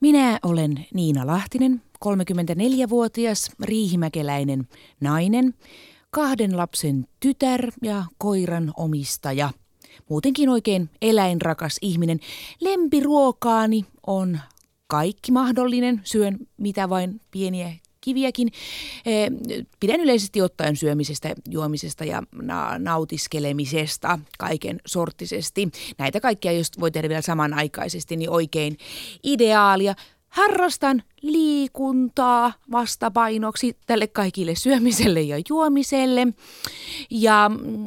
Minä olen Niina Lahtinen, 34-vuotias riihimäkeläinen nainen, kahden lapsen tytär ja koiran omistaja. Muutenkin oikein eläinrakas ihminen. Lempiruokaani on kaikki mahdollinen. Syön mitä vain pieniä kiviäkin. Eh, pidän yleisesti ottaen syömisestä, juomisesta ja na- nautiskelemisesta kaiken sorttisesti. Näitä kaikkia, jos voi tehdä vielä samanaikaisesti, niin oikein ideaalia. Harrastan liikuntaa vastapainoksi tälle kaikille syömiselle ja juomiselle. Ja mm,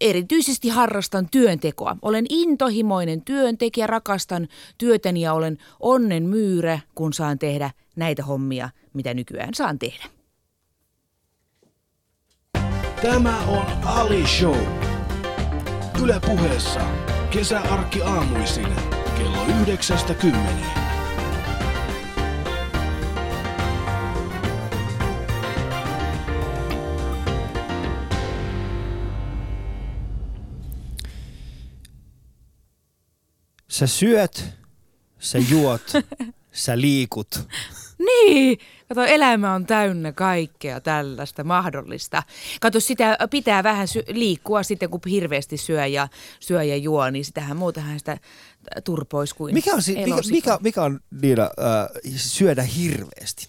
erityisesti harrastan työntekoa. Olen intohimoinen työntekijä, rakastan työtäni ja olen onnen myyrä, kun saan tehdä näitä hommia, mitä nykyään saan tehdä. Tämä on Ali Show. Yle puheessa kesäarkki aamuisin kello 9.10. Sä syöt, sä juot, sä liikut. Niin, kato elämä on täynnä kaikkea tällaista mahdollista. Kato sitä pitää vähän sy- liikkua sitten kun hirveästi syö ja, syö ja juo, niin sitähän muutahan sitä turpois kuin Mikä on, si- mikä, mikä, mikä on Niina, äh, syödä hirveästi?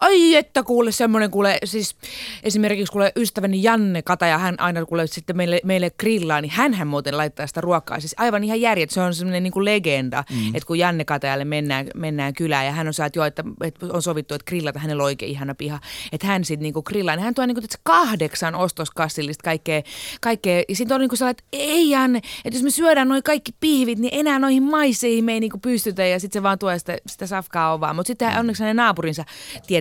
Ai että kuule semmoinen kuule, siis esimerkiksi kuule ystäväni Janne Kataja, hän aina kuule sitten meille, meille grillaa, niin hän muuten laittaa sitä ruokaa. Siis aivan ihan järjet, se on semmoinen niin kuin legenda, mm. että kun Janne Katajalle mennään, mennään kylään ja hän on saat jo, että, että on sovittu, että grillata hänellä oikein ihana piha, että hän sitten niin kuin grillaa, niin hän tuo niin kuin kahdeksan ostoskassillista kaikkea, kaikkea ja sitten on niin kuin sellainen, että ei Janne, että jos me syödään noin kaikki pihvit, niin enää noihin maisseihin me ei niin kuin pystytä ja sitten se vaan tuo sitä, sitä safkaa ovaa. Mutta sitten onneksi hänen naapurinsa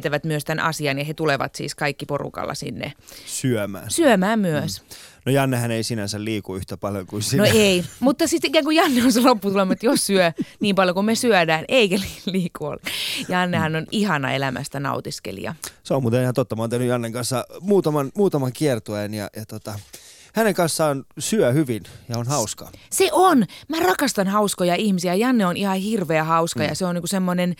tietävät myös tämän asian ja he tulevat siis kaikki porukalla sinne Syömään. syömään myös. No Jannehän ei sinänsä liiku yhtä paljon kuin sinä. No ei, mutta sitten ikään kuin Janne on se lopputulema, että jos syö niin paljon kuin me syödään, eikä li- liiku ole. Jannehan on ihana elämästä nautiskelija. Se on muuten ihan totta. Mä oon tehnyt Jannen kanssa muutaman, muutaman kiertueen ja, ja tota, hänen kanssaan syö hyvin ja on hauskaa. Se on. Mä rakastan hauskoja ihmisiä. Janne on ihan hirveä hauska mm. ja se on niinku semmoinen,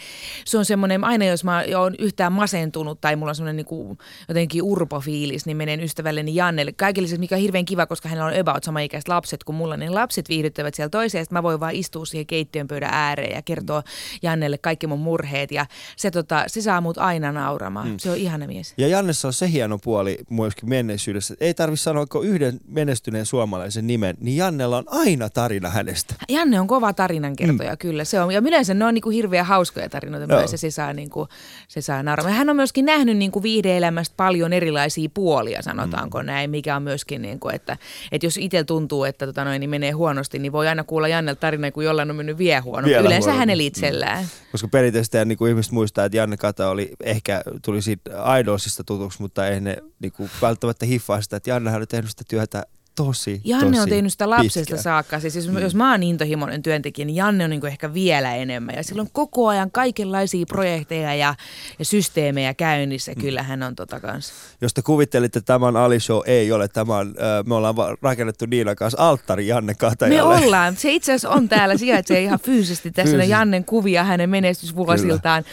se on semmoinen, aina jos mä oon yhtään masentunut tai mulla on semmoinen niinku jotenkin urpofiilis, niin menen ystävälleni Jannelle. Kaikille se, mikä on hirveän kiva, koska hänellä on about sama ikäiset lapset kuin mulla, niin lapset viihdyttävät siellä toiseen. Sitten mä voin vaan istua siihen keittiön pöydän ääreen ja kertoa Jannelle kaikki mun murheet ja se, tota, se saa mut aina nauramaan. Mm. Se on ihana mies. Ja Jannessa on se hieno puoli myöskin menneisyydessä. Ei tarvi sanoa kuin yhden menestyneen suomalaisen nimen, niin Jannella on aina tarina hänestä. Janne on kova tarinankertoja, mm. kyllä. Se on, ja yleensä ne on niin kuin hirveän hauskoja tarinoita Joo. myös, se saa, niin kuin, se saa nauramaan. Hän on myöskin nähnyt niin kuin viihde-elämästä paljon erilaisia puolia, sanotaanko mm. näin, mikä on myöskin, niin kuin, että, että jos itse tuntuu, että tota noin, niin menee huonosti, niin voi aina kuulla Jannelta tarina, kun jollain on mennyt vielä huonommin. Vielä Yleensä huonommin. hänellä itsellään. Mm. Koska perinteisesti niin kuin ihmiset muistaa, että Janne Kata oli ehkä tuli siitä Idolsista tutuksi, mutta ei ne niin kuin, välttämättä hiffaa sitä, että Jannehan on tehnyt sitä työtä tosi, Janne tosi on tehnyt sitä lapsesta pitkään. saakka. Siis jos, mm. jos mä oon intohimoinen työntekijä, niin Janne on niin ehkä vielä enemmän. Ja sillä on koko ajan kaikenlaisia projekteja ja, ja systeemejä käynnissä. Mm. Kyllä hän on tota kanssa. Jos te kuvittelitte, että tämä on Ali Show, ei ole. Tämä on, me ollaan rakennettu Niinan kanssa alttari Janne Me Katajalle. ollaan. Se itse asiassa on täällä, sijaitsee ihan fyysisesti. Tässä on. Jannen kuvia hänen menestysvuosiltaan.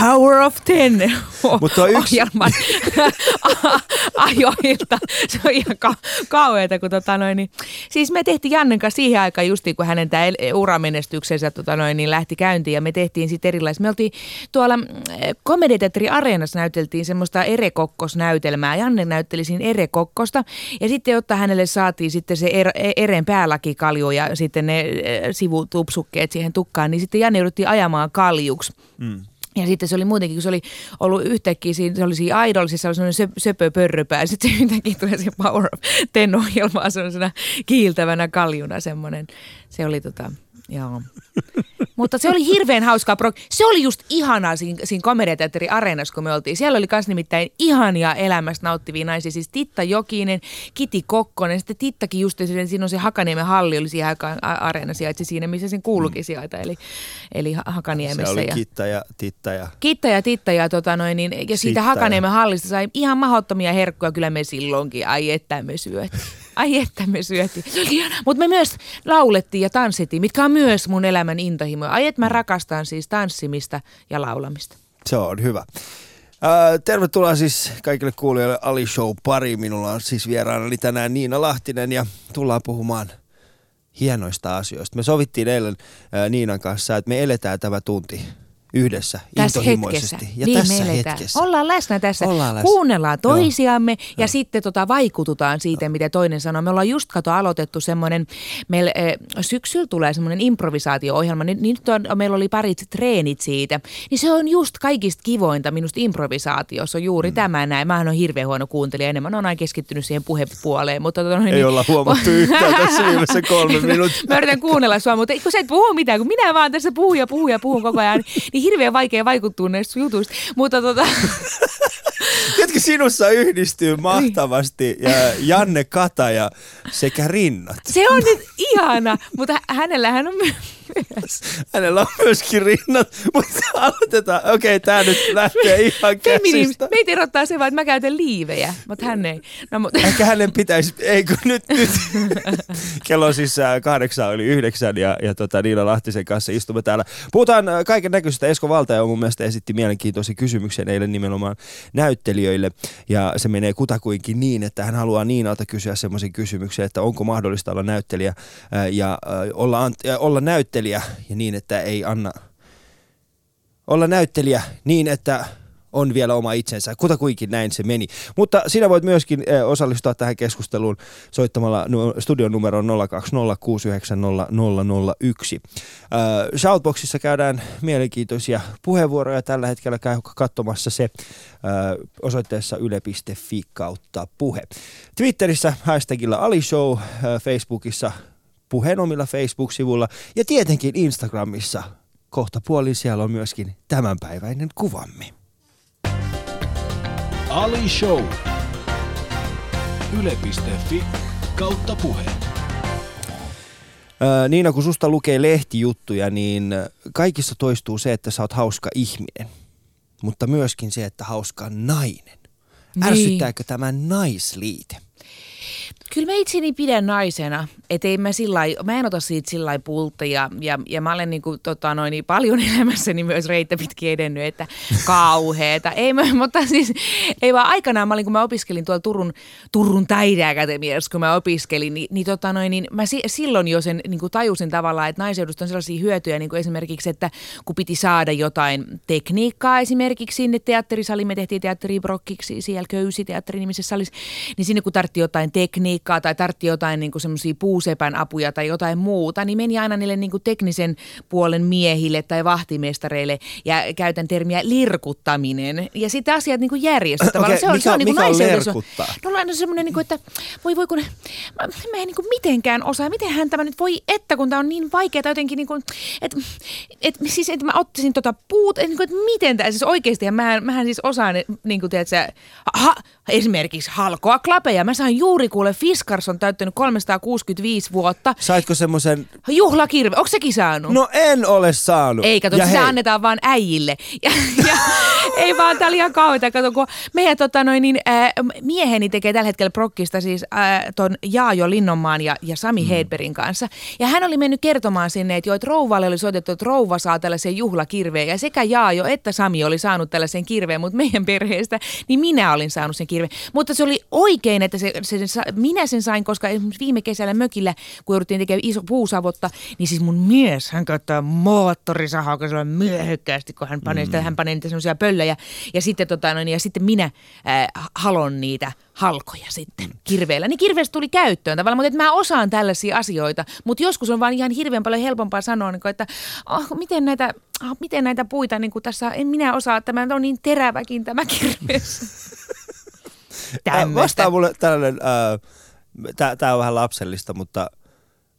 Power of Ten Mut tuo yksi- ohjelman ajoilta. Se on ihan ka- kauheata, kun tota noin, niin. Siis me tehtiin Jannen kanssa siihen aikaan justiin, kun hänen tämä uramenestyksensä tota noin, niin lähti käyntiin ja me tehtiin sitten erilaisia. Me oltiin tuolla mm, Komediteatteri Areenassa näyteltiin semmoista erekokkosnäytelmää. Janne näytteli siinä erekokkosta ja sitten jotta hänelle saatiin sitten se er, eren päälakikalju ja sitten ne eh, sivutupsukkeet siihen tukkaan, niin sitten Janne jouduttiin ajamaan kaljuksi. Mm. Ja sitten se oli muutenkin, kun se oli ollut yhtäkkiä, siinä, se oli siinä Idolsissa, se oli semmoinen söp, söpö pörröpää. Sitten se yhtäkkiä tulee siihen Power of Ten ohjelmaan semmoisena kiiltävänä kaljuna semmoinen. Se oli tota, joo. Mutta se oli hirveän hauskaa. Pro- se oli just ihanaa siinä, siinä komediateatteri Areenassa, kun me oltiin. Siellä oli myös nimittäin ihania elämästä nauttivia naisia. Siis Titta Jokinen, Kiti Kokkonen, sitten Tittakin just, siinä on se Hakaniemen halli, oli siihen aikaan Areena sijaitsi siinä, missä sen kuulukin sijaita, eli, eli Ha- Se Hakaniemessä. oli ja... Kitta ja Titta ja Kitta ja Titta ja, tota noin, niin, ja siitä Sitta Hakaniemen hallista sai ihan mahdottomia herkkuja kyllä me silloinkin. Ai että me syöt. Ai että me syötiin. Mutta me myös laulettiin ja tanssittiin, mitkä on myös mun elämän intohimoja. Ai että mä rakastan siis tanssimista ja laulamista. Se on hyvä. Ää, tervetuloa siis kaikille kuulijoille Ali Show pari. Minulla on siis vieraana tänään Niina Lahtinen ja tullaan puhumaan hienoista asioista. Me sovittiin eilen ää, Niinan kanssa, että me eletään tämä tunti yhdessä Tässä intohimoisesti. hetkessä. Ja niin tässä hetkessä. Ollaan läsnä tässä. Ollaan läsnä. Kuunnellaan Joo. toisiamme ja sitten tota vaikututaan siitä, mitä toinen sanoo. Me ollaan just kato aloitettu semmoinen, meillä eh, syksyllä tulee semmoinen improvisaatio-ohjelma. Nyt, nyt on, meillä oli parit treenit siitä. Niin se on just kaikista kivointa minusta improvisaatiossa on juuri mm. tämä näin. Mä on hirveän huono kuuntelija enemmän. Mä oon aina keskittynyt siihen puhepuoleen. Mutta, tota, Ei olla huomattu yhtään tässä viimeisessä kolme minuuttia. Mä yritän kuunnella sua, mutta kun sä et puhu mitään, kun minä vaan tässä puhun ja puhun ja puhun koko ajan, niin hirveän vaikea vaikuttua näistä jutuista. Mutta tota, Ketkä sinussa yhdistyy mahtavasti ja Janne Kataja sekä rinnat. se on nyt ihana, mutta hä- hänellähän on myös. Hänellä on myöskin rinnat, mutta aloitetaan. Okei, okay, tämä nyt lähtee ihan Feminim, käsistä. meitä erottaa se vaan, että mä käytän liivejä, mutta hän ei. No, mutta, Ehkä hänen pitäisi, ei kun nyt, nyt. Kello on siis äh, kahdeksan yli yhdeksän ja, ja tota, Niina Lahtisen kanssa istumme täällä. Puhutaan äh, kaiken näköisestä. Esko Valtaja mun mielestä esitti mielenkiintoisen kysymyksen eilen nimenomaan näyttelijöille. Ja se menee kutakuinkin niin, että hän haluaa Niinalta kysyä semmoisen kysymyksen, että onko mahdollista olla näyttelijä äh, ja olla, olla näyttelijä ja niin, että ei anna olla näyttelijä niin, että on vielä oma itsensä. Kutakuinkin näin se meni. Mutta sinä voit myöskin eh, osallistua tähän keskusteluun soittamalla studion numeroon 020690001. Äh, Shoutboxissa käydään mielenkiintoisia puheenvuoroja. Tällä hetkellä käy katsomassa se äh, osoitteessa yle.fi kautta puhe. Twitterissä hashtagilla alishow, Facebookissa puheen omilla Facebook-sivulla ja tietenkin Instagramissa kohta puolin siellä on myöskin tämänpäiväinen kuvamme. Ali Show. Yle.fi kautta puhe. Öö, Niina, kun susta lukee lehtijuttuja, niin kaikissa toistuu se, että sä oot hauska ihminen, mutta myöskin se, että hauska nainen. Niin. Ärsyttääkö tämä naisliite? Kyllä mä itseni pidän naisena, että ei mä sillä mä en ota siitä sillä pultta ja, ja, ja mä olen niinku, tota, noin, niin paljon elämässäni myös reittä pitkin edennyt, että kauheeta. Ei mä, mutta siis, ei vaan aikanaan mä olin, kun mä opiskelin tuolla Turun, Turun taideakatemiassa, kun mä opiskelin, niin, niin, tota, noin, niin mä si, silloin jo sen niin kuin tajusin tavallaan, että naiseudusta on sellaisia hyötyjä, niin kuin esimerkiksi, että kun piti saada jotain tekniikkaa esimerkiksi sinne teatterisaliin, me tehtiin teatteribrokkiksi siellä Köysiteatteri nimisessä salissa, niin sinne kun tartti jotain tekniikkaa tai tartti jotain niin semmoisia puusepän apuja tai jotain muuta, niin meni aina niille niin kuin teknisen puolen miehille tai vahtimestareille ja käytän termiä lirkuttaminen. Ja sitten asiat niin järjestetään. Okei, se on, mikä se on, niin on? No on semmoinen, niin kuin, että voi voi kun, mä, mä en niin kuin mitenkään osaa, miten hän tämä nyt voi, että kun tämä on niin vaikeaa jotenkin, niin kuin, että, että, siis, että mä ottaisin tota puut, että, niin kuin, että miten tämä, siis oikeasti, ja mähän, mähän siis osaan, niin kuin tiedät, sä, ha, esimerkiksi halkoa klapeja. Mä sain juuri kuule, Fiskars on täyttänyt 365 vuotta. Saitko semmoisen... Juhlakirve, onko sekin saanut? No en ole saanut. Ei, kato, Ja sitä hei, annetaan vaan äijille. Ja, ja, ei vaan, tää oli ihan kauheeta. Kato, kun meidän tota, noin, niin, ää, mieheni tekee tällä hetkellä prokkista siis ää, ton Jaajo Linnonmaan ja, ja Sami mm. Hedbergin kanssa. Ja hän oli mennyt kertomaan sinne, että jo, että rouvalle oli soitettu, että rouva saa tällaisen juhlakirveen. Ja sekä Jaajo että Sami oli saanut tällaisen kirveen, mutta meidän perheestä, niin minä olin saanut sen kirveen. Mutta se oli oikein, että se, se, se, minä sen sain, koska esimerkiksi viime kesällä mökillä, kun jouduttiin tekemään iso puusavotta, niin siis mun mies, hän käyttää moottorisahaa, kun se on myöhäkkäästi, kun hän panee, mm. sitä, hän panee niitä semmoisia pöllöjä. Ja sitten, tota, no, ja sitten minä äh, halon niitä halkoja sitten kirveellä. Niin kirveestä tuli käyttöön tavallaan, mutta että mä osaan tällaisia asioita, mutta joskus on vaan ihan hirveän paljon helpompaa sanoa, niin kuin, että oh, miten näitä oh, miten näitä puita niin kuin tässä, en minä osaa, tämä on niin teräväkin tämä kirves. Vastaa mulle tällainen... Äh, Tämä on vähän lapsellista, mutta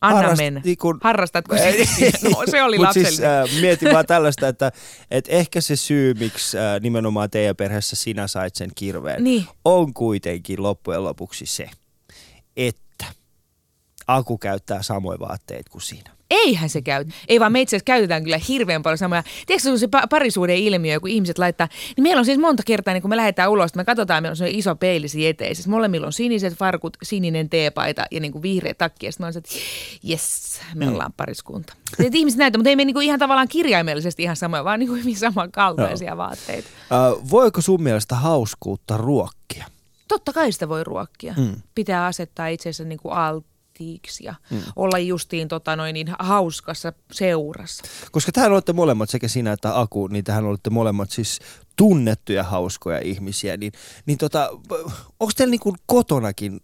Anna Harrast- mennä. niin kun- Harrastatko seksiä? No, se oli Mut lapsellinen. siis äh, mietin vaan tällaista, että et ehkä se syy, miksi äh, nimenomaan teidän perheessä sinä sait sen kirveen, Niin. on kuitenkin loppujen lopuksi se, että Aku käyttää samoja vaatteita kuin sinä? Eihän se käy. Ei vaan me itse asiassa käytetään kyllä hirveän paljon samoja. Tiedätkö se on se pa- parisuuden ilmiö, kun ihmiset laittaa, niin meillä on siis monta kertaa, niin kun me lähdetään ulos, me katsotaan, meillä on se iso peili siinä eteen. Siis molemmilla on siniset farkut, sininen teepaita ja niin kuin vihreä takki. Ja sitten mä olen, että jes, me Mm. ollaan pariskunta. Et ihmiset näyttää, mutta ei me niin kuin ihan tavallaan kirjaimellisesti ihan samoja, vaan niin kuin hyvin samankaltaisia vaatteita. Äh, voiko sun mielestä hauskuutta ruokkia? Totta kai sitä voi ruokkia. Mm. Pitää asettaa itsensä niin kuin alttiiksi ja mm. olla justiin tota noin, niin hauskassa seurassa. Koska tähän olette molemmat, sekä sinä että Aku, niin tähän olette molemmat siis tunnettuja hauskoja ihmisiä. Niin, niin tota, onko teillä niinku kotonakin,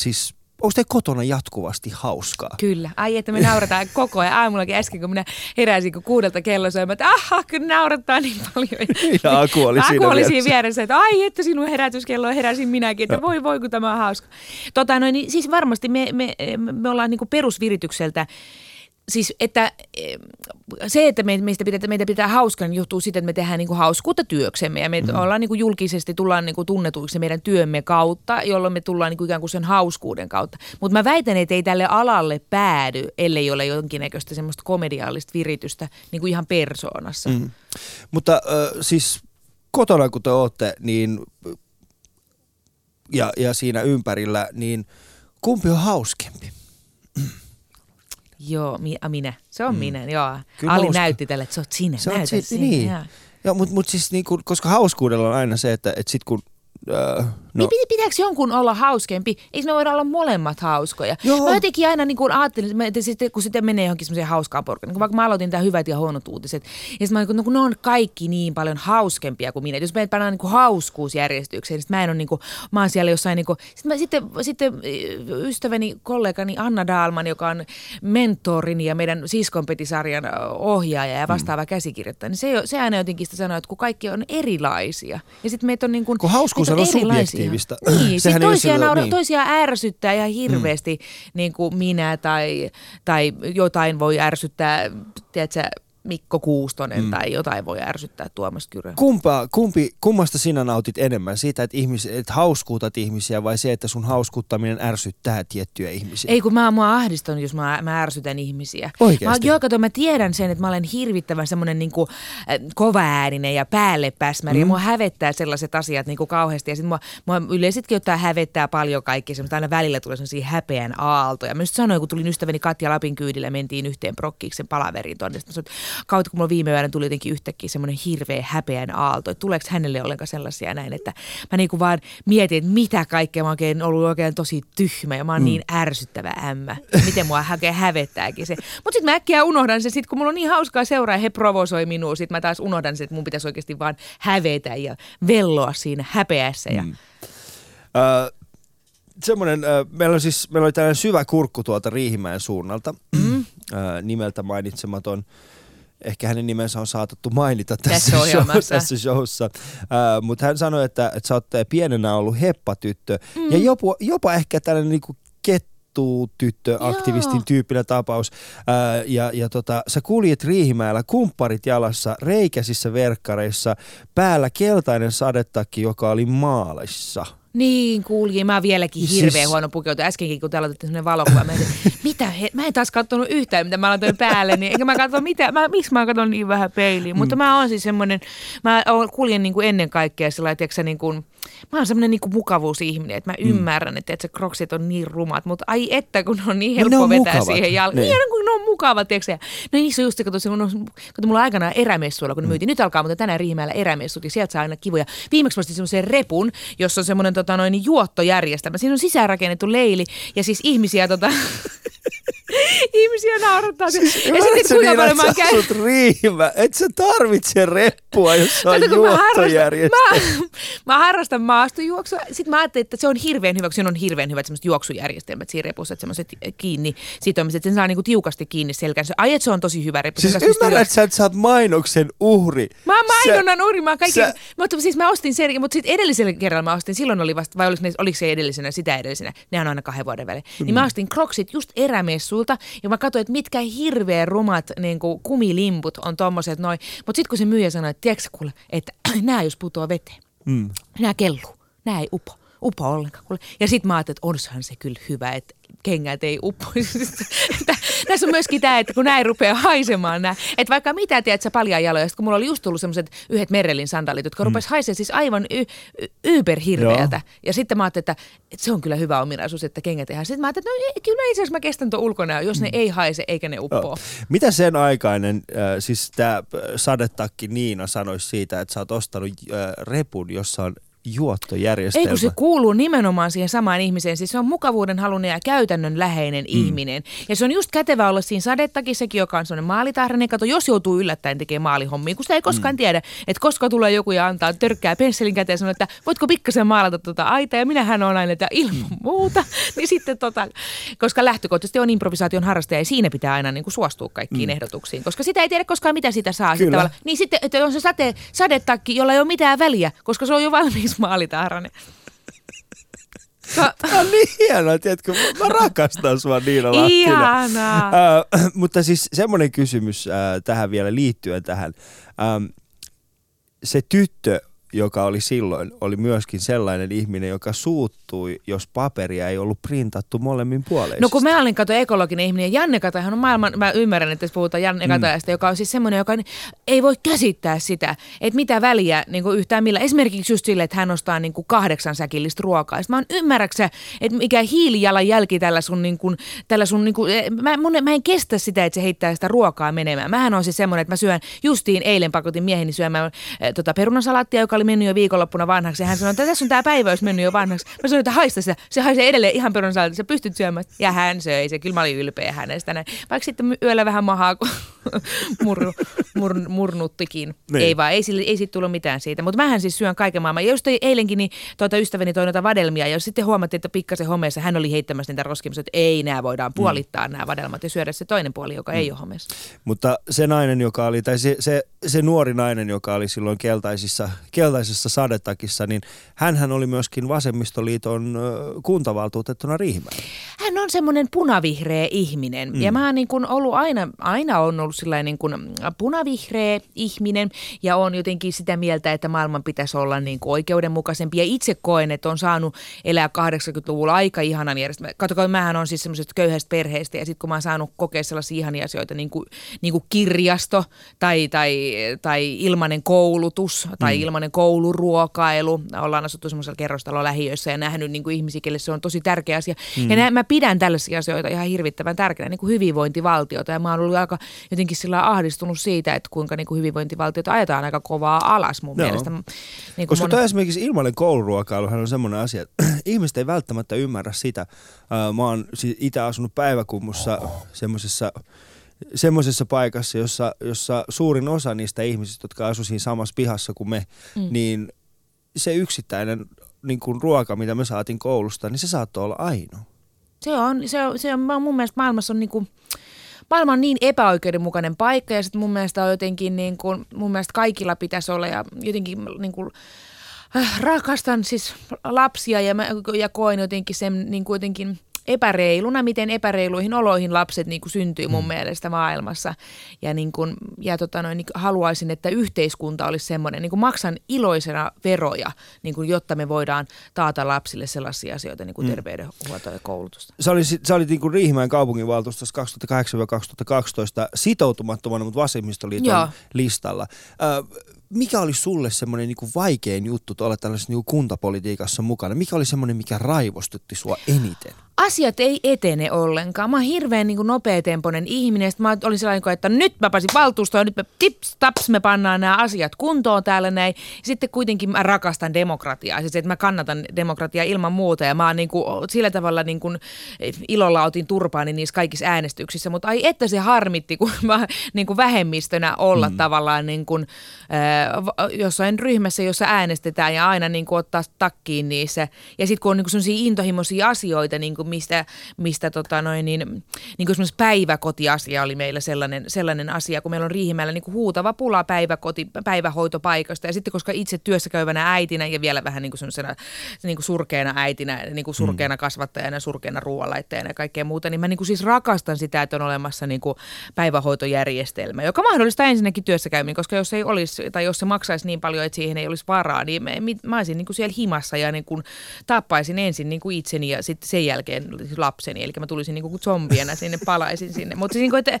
siis onko teillä kotona jatkuvasti hauskaa? Kyllä. Ai, että me naurataan koko ajan. Aamullakin äsken, kun minä heräsin, kun kuudelta kello soi, että aha, kyllä naurattaa niin paljon. Ja Aku oli siinä Aku oli vieressä. siinä vieressä, että ai, että sinun herätyskello heräsin minäkin, että voi voi, kun tämä on hauska. Tota, noin, niin, siis varmasti me, me, me ollaan niin perusviritykseltä Siis että eh, se, että me- meistä pitää, meitä pitää hauskan, niin johtuu siitä, että me tehdään niinku hauskuutta työksemme ja me mm. ollaan niinku julkisesti, tullaan niinku tunnetuiksi meidän työmme kautta, jolloin me tullaan niinku ikään kuin sen hauskuuden kautta. Mutta mä väitän, että ei tälle alalle päädy, ellei ole jonkinnäköistä semmoista komediaalista viritystä niinku ihan persoonassa. Mm. Mutta äh, siis kotona kun te olette, niin ja, ja siinä ympärillä, niin kumpi on hauskempi? Joo, mi- a, minä. Se on mm. minä, joo. Kyllä Ali näytti tälle, että se on sinä. Sä oot sinä. niin. joo. Mutta mut siis niinku, koska hauskuudella on aina se, että et sit kun... Äh, No. Niin pitääkö jonkun olla hauskempi? Eikö me voida olla molemmat hauskoja? Joo. Mä jotenkin aina niin kuin ajattelin, että sitten, kun sitten menee johonkin semmoiseen hauskaan porukkaan, niin vaikka mä aloitin tämä hyvät ja huonot uutiset, ja sitten mä olin, no, kun ne on kaikki niin paljon hauskempia kuin minä. Et jos meidät pannaan niin kuin hauskuusjärjestykseen, niin sitten mä en ole niin kuin, mä oon siellä jossain niin kuin, sitten, mä, sitten, sitten ystäväni, kollegani Anna Daalman, joka on mentorini ja meidän siskonpetisarjan ohjaaja ja vastaava mm. käsikirjoittaja, niin se, se aina jotenkin sitä sanoo, että kun kaikki on erilaisia. Ja sitten meitä on niin kuin, Kun hauskuus meitä on subjektiivista. Niin, ole toisia, naura, niin. toisia ärsyttää ihan hirveästi, mm. niin kuin minä tai, tai jotain voi ärsyttää, tiedätkö, Mikko Kuustonen mm. tai jotain voi ärsyttää Tuomas Kyrö. Kumpa, kumpi, kummasta sinä nautit enemmän? Siitä, että, ihmis, että hauskuutat ihmisiä vai se, että sun hauskuttaminen ärsyttää tiettyjä ihmisiä? Ei kun mä oon mua ahdistanut, jos mä, mä ärsytän ihmisiä. Oikeesti? Mä, joo, kato, mä tiedän sen, että mä olen hirvittävän semmoinen niin kuin, äh, kovaääninen ja päällepäsmäri. Mm. Ja mua hävettää sellaiset asiat niin kuin kauheasti. Ja sit mua, mua yleisestikin ottaa hävettää paljon kaikki semmoista. Aina välillä tulee semmoisia häpeän aaltoja. Mä just sanoin, kun tulin ystäväni Katja Lapin kyydillä, mentiin yhteen prokkiksen palaveriin tonne. Sitten kautta kun mulla viime yönä tuli jotenkin yhtäkkiä semmoinen hirveä häpeän aalto. Että tuleeko hänelle ollenkaan sellaisia näin, että mä niinku vaan mietin, että mitä kaikkea mä oon oikein ollut oikein tosi tyhmä ja mä oon mm. niin ärsyttävä ämmä. Miten mua oikein hävettääkin se. Mutta sitten mä äkkiä unohdan sen, sit kun mulla on niin hauskaa seuraa ja he provosoi minua, sitten mä taas unohdan sen, että mun pitäisi oikeasti vaan hävetä ja velloa siinä häpeässä. Ja... Mm. Öö, semmoinen, öö, meillä, on siis, meillä oli tällainen syvä kurkku tuolta Riihimäen suunnalta, mm. öö, nimeltä mainitsematon. Ehkä hänen nimensä on saatettu mainita tässä, Tässä show, tässä showssa. Öö, Mutta hän sanoi, että, että sä oot pienenä ollut heppatyttö mm. ja jopa, jopa ehkä tällainen niinku kettutyttö, aktivistin Joo. tyyppinen tapaus. Ää, ja ja tota, sä kuljet Riihimäellä kumpparit jalassa, reikäisissä verkkareissa, päällä keltainen sadetakki, joka oli maalissa. Niin, kuulin. Mä oon vieläkin Siis- hirveän huono pukeutua. Äskenkin, kun täällä otettiin sellainen valokuva, mä, mitä he, mä en taas katsonut yhtään, mitä mä laitoin päälle, niin enkä mä katso mitä, mä, miksi mä katson niin vähän peiliin. Mm. Mutta mä oon siis semmoinen, mä oon- kuljen niin kuin ennen kaikkea sillä lailla, niin kuin, mä oon semmoinen niin kuin mukavuusihminen, että mä Mm. ymmärrän, että, että se kroksit on niin rumat, mutta ai että kun ne on niin No ne helppo on vetää mukavat. siihen jalkaan. Niin. Niin. kun ne on mukavat, tiedätkö? No niissä just se, kato, se on, kato, mulla on aikanaan erämessuilla, kun ne myytiin. Nyt alkaa mutta tänään Riihimäellä erämessut ja sieltä saa aina kivoja. Viimeksi mä ostin semmoisen repun, jossa on semmoinen tota, noin, juottojärjestelmä. Siinä on sisäänrakennettu leili ja siis ihmisiä tota, ihmisiä naurattaa. ja sitten kuinka niin, paljon mä oon sä asut Riihimä, et sä tarvitse reppua, jos on Kato, kun mä harrastan, mä, mä harrastan maastojuoksua. Sitten mä ajattelin, että se on hirveän hyvä, kun siinä on hirveän hyvät semmoiset juoksujärjestelmät siinä repussa, että semmoiset kiinni sitomiset, että sen saa niinku tiukasti kiinni selkänsä. Ai, että se on tosi hyvä reppu. Siis Se ymmärrät sä, että sä oot mainoksen uhri. Mä mainonnan uhri, mä kaikki, sä- mutta siis mä ostin sen, mutta sitten edellisellä kerralla mä ostin, silloin oli vasta, vai oliko, ne, oliko se edellisenä, sitä edellisenä, ne on aina kahden vuoden välein. Mm. Niin mä ostin kroksit just erämessulta ja mä katsoin, että mitkä hirveän rumat niin kuin kumilimput on tommoset noin. Mutta sitten kun se myyjä sanoi, että tiedätkö kuule, että nämä jos putoaa veteen, Mm. nämä kelluu, nämä ei upo. Upo ollenkaan. Ja sitten mä ajattelin, että onsahan se kyllä hyvä, että kengät ei uppoisi. Tässä on myöskin tämä, että kun näin rupeaa haisemaan nämä, että vaikka mitä tiedät sä paljon jaloja, kun mulla oli just tullut semmoiset yhdet Merrellin sandaalit, jotka rupes haisemaan siis aivan y- y- yberhirveältä. Ja sitten mä ajattelin, että, että, se on kyllä hyvä ominaisuus, että kengät tehdään. Sitten mä ajattelin, että no, kyllä itse asiassa mä kestän tuon ulkona, jos ne ei haise eikä ne uppoo. Mitä sen aikainen, äh, siis tämä sadetakki Niina sanoisi siitä, että sä oot ostanut äh, repun, jossa on juottojärjestelmä. Ei kun se kuuluu nimenomaan siihen samaan ihmiseen. Siis se on mukavuuden halunen ja käytännön läheinen mm. ihminen. Ja se on just kätevä olla siinä sadetakissakin, joka on sellainen maalitarhainen. Kato, jos joutuu yllättäen tekemään maalihommia, kun sitä ei koskaan mm. tiedä, että koska tulee joku ja antaa törkkää pensselin käteen ja sanoo, että voitko pikkasen maalata tuota aita. Ja minähän on aina, että ilman mm. muuta. niin sitten tota, koska lähtökohtaisesti on improvisaation harrastaja ja siinä pitää aina niin kuin suostua kaikkiin mm. ehdotuksiin. Koska sitä ei tiedä koskaan, mitä sitä saa. Kyllä. Niin sitten, että on se sate, sadetakki, jolla ei ole mitään väliä, koska se on jo valmis Siis maalitahranen. Tämä on niin hienoa, tiedätkö? Mä rakastan sua Niina Lahtinen. Ihanaa. Uh, mutta siis semmoinen kysymys uh, tähän vielä liittyen tähän. Um, se tyttö joka oli silloin, oli myöskin sellainen ihminen, joka suuttui, jos paperia ei ollut printattu molemmin puoleisesti. No kun mä olin kato ekologinen ihminen, Janne Katajahan on maailman, mä ymmärrän, että jos puhutaan Janne mm. Katajasta, joka on siis semmoinen, joka ei voi käsittää sitä, että mitä väliä niin kuin yhtään millä. Esimerkiksi just sille, että hän ostaa niin kuin kahdeksan säkillistä ruokaa. Sitten mä oon ymmärräksä, että mikä hiilijalanjälki tällä sun, niin kuin, tällä sun niin kuin, mä, mun, mä en kestä sitä, että se heittää sitä ruokaa menemään. Mähän on siis semmoinen, että mä syön justiin eilen pakotin mieheni syömään äh, tota perunasalaattia, joka oli mennyt jo viikonloppuna vanhaksi. Ja hän sanoi, että tässä on tämä päivä, jos mennyt jo vanhaksi. Mä sanoin, että haista sitä. Se haisee edelleen ihan perunasalaattia. Sä pystyt syömään. Ja hän söi se. Kyllä mä olin ylpeä hänestä. Näin. Vaikka sitten yöllä vähän mahaa, kun mur, mur, murnuttikin. Niin. Ei vaan, ei, sille, ei siitä tullut mitään siitä. Mutta mähän siis syön kaiken maailman. Ja just eilenkin niin tuota ystäväni toi noita vadelmia. Ja sitten huomattiin, että pikkasen homeessa hän oli heittämässä niitä roskimassa, että ei, nämä voidaan puolittaa mm. nämä vadelmat ja syödä se toinen puoli, joka mm. ei ole homeessa. Mutta se nainen, joka oli, tai se, se, se nuori nainen, joka oli silloin keltaisissa, keltaisessa sadetakissa, niin hän oli myöskin Vasemmistoliiton kuntavaltuutettuna Riihimäellä. Hän on semmoinen punavihreä ihminen. Mm. Ja mä oon niin kuin ollut aina, aina on ollut sellainen niin kuin punavihreä ihminen ja on jotenkin sitä mieltä, että maailman pitäisi olla niin kuin oikeudenmukaisempi. Ja itse koen, että on saanut elää 80-luvulla aika ihanan järjestelmän. Katsokaa, mähän on siis semmoisesta köyhästä perheestä ja sitten kun mä oon saanut kokea sellaisia ihania asioita niin kuin, niin kuin kirjasto tai, tai, tai ilmainen koulutus tai mm. ilmainen kouluruokailu. Ollaan asuttu semmoisella kerrostalo lähiöissä ja nähnyt niin kuin ihmisiä, kelle se on tosi tärkeä asia. Mm. Ja nä, mä pidän tällaisia asioita ihan hirvittävän tärkeänä, niin kuin hyvinvointivaltiota. Ja mä oon ollut aika jotenkin sillä ahdistunut siitä, että kuinka niin kuin hyvinvointivaltiota ajetaan aika kovaa alas mun Joo. mielestä. Niin Koska mon... esimerkiksi ilmainen kouluruokailuhan on semmoinen asia, että ihmiset ei välttämättä ymmärrä sitä. Mä oon itse asunut päiväkummussa semmoisessa semmoisessa paikassa, jossa, jossa suurin osa niistä ihmisistä, jotka asuivat siinä samassa pihassa kuin me, mm. niin se yksittäinen niin kuin ruoka, mitä me saatiin koulusta, niin se saattoi olla ainoa. Se on, se on, se on mun mielestä maailmassa on niin kuin, maailma on niin epäoikeudenmukainen paikka ja sitten mun mielestä on jotenkin niin kuin, mun mielestä kaikilla pitäisi olla ja jotenkin niin kuin, äh, rakastan siis lapsia ja, mä, ja koen jotenkin sen niin kuin jotenkin – epäreiluna, miten epäreiluihin oloihin lapset niin kuin syntyy mun mm. mielestä maailmassa. Ja, niin kuin, ja tota noin, niin haluaisin, että yhteiskunta olisi semmoinen, niin kuin maksan iloisena veroja, niin kuin, jotta me voidaan taata lapsille sellaisia asioita, niin kuin mm. terveydenhuoltoa ja koulutusta. Sä olit, sä olit niin kuin Riihimäen kaupunginvaltuustossa 2008-2012 sitoutumattomana, mutta vasemmistoliiton Joo. listalla. Äh, mikä oli sulle semmoinen niin vaikein juttu olla tällaisessa niin kuntapolitiikassa mukana? Mikä oli semmoinen, mikä raivostutti sua eniten? Asiat ei etene ollenkaan. Mä oon hirveän niin nopeatempoinen ihminen. Sitten mä olin sellainen, että nyt mä pääsin valtuustoon, nyt me tips taps me pannaan nämä asiat kuntoon täällä näin. Sitten kuitenkin mä rakastan demokratiaa. Siis että mä kannatan demokratiaa ilman muuta ja mä oon niin kuin, sillä tavalla niin kuin, ilolla otin turpaani niissä kaikissa äänestyksissä. Mutta ai että se harmitti, kun mä niin kuin vähemmistönä olla mm. tavallaan niin kuin, äh, jossain ryhmässä, jossa äänestetään ja aina niin kuin ottaa takkiin niissä. Ja sitten kun on niin kuin sellaisia intohimoisia asioita, niin kuin mistä, mistä tota noin, niin, niin kuin päiväkotiasia oli meillä sellainen, sellainen asia, kun meillä on Riihimäellä niin kuin huutava pula päiväkoti, päivähoitopaikasta. Ja sitten koska itse työssä käyvänä äitinä ja vielä vähän niin kuin niin kuin surkeana äitinä, niin kuin surkeana mm. kasvattajana, surkeana ruoanlaittajana ja kaikkea muuta, niin mä niin kuin siis rakastan sitä, että on olemassa niin kuin päivähoitojärjestelmä, joka mahdollistaa ensinnäkin työssä käyminen, koska jos ei olisi, tai jos se maksaisi niin paljon, että siihen ei olisi varaa, niin mä, mä olisin niin kuin siellä himassa ja niin kuin tappaisin ensin niin kuin itseni ja sitten sen jälkeen jälkeen siis lapseni, eli mä tulisin niin kuin zombiena sinne, palaisin sinne. Mutta siis, niin, kuin, että,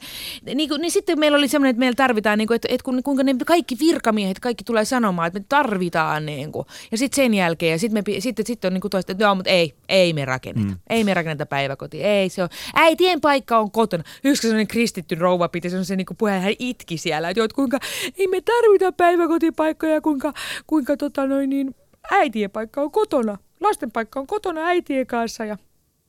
niin, kuin, niin sitten meillä oli semmoinen, että meillä tarvitaan, niin kuin, että, että kun, kuinka ne kaikki virkamiehet, kaikki tulee sanomaan, että me tarvitaan, niin kuin, ja sitten sen jälkeen, ja sitten sit, sitten, sitten on niin kuin toista, että joo, mutta ei, ei me rakenneta, mm. ei me rakenneta päiväkotia, ei se on, äitien paikka on kotona. Yksi sellainen kristitty rouva piti se niin puhe, hän itki siellä, että, joo, että kuinka ei me tarvita päiväkotipaikkoja, kuinka, kuinka tota noin niin, äitien paikka on kotona. Lasten paikka on kotona äitien kanssa ja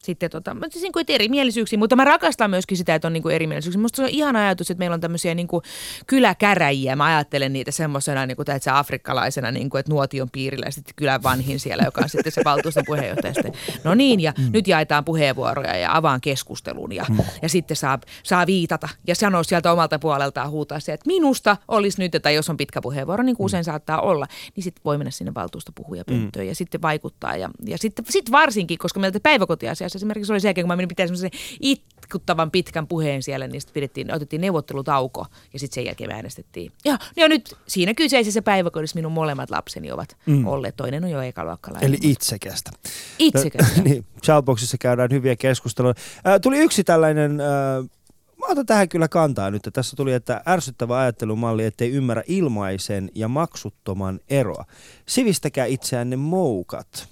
sitten tota, siis niin kuin, erimielisyyksiä, mutta mä rakastan myöskin sitä, että on niin kuin erimielisyyksiä. Musta se on ihan ajatus, että meillä on tämmöisiä niin kuin kyläkäräjiä. Mä ajattelen niitä semmoisena, niin kuin, että se afrikkalaisena, niin kuin, että nuotion piirillä ja sitten kylän vanhin siellä, joka on sitten se valtuuston puheenjohtaja. Sitten, no niin, ja mm. nyt jaetaan puheenvuoroja ja avaan keskustelun ja, mm. ja sitten saa, saa viitata ja sanoa sieltä omalta puoleltaan huutaa se, että minusta olisi nyt, että jos on pitkä puheenvuoro, niin kuin usein mm. saattaa olla, niin sitten voi mennä sinne valtuustopuhujapönttöön mm. ja sitten vaikuttaa. Ja, ja sitten sit varsinkin, koska meiltä päiväkotiasiassa asiassa esimerkiksi oli se jälkeen, kun mä menin pitää semmoisen itkuttavan pitkän puheen siellä, niin sitten pidettiin, otettiin neuvottelutauko ja sitten sen jälkeen me äänestettiin. Ja, ja nyt siinä kyseisessä päiväkodissa minun molemmat lapseni ovat mm. olleet. Toinen on jo ekaluokkalainen. Eli itsekästä. Itsekästä. niin, Shoutboxissa käydään hyviä keskusteluja. Äh, tuli yksi tällainen... Äh, Mä otan tähän kyllä kantaa nyt. Tässä tuli, että ärsyttävä ajattelumalli, ettei ymmärrä ilmaisen ja maksuttoman eroa. Sivistäkää itseänne moukat.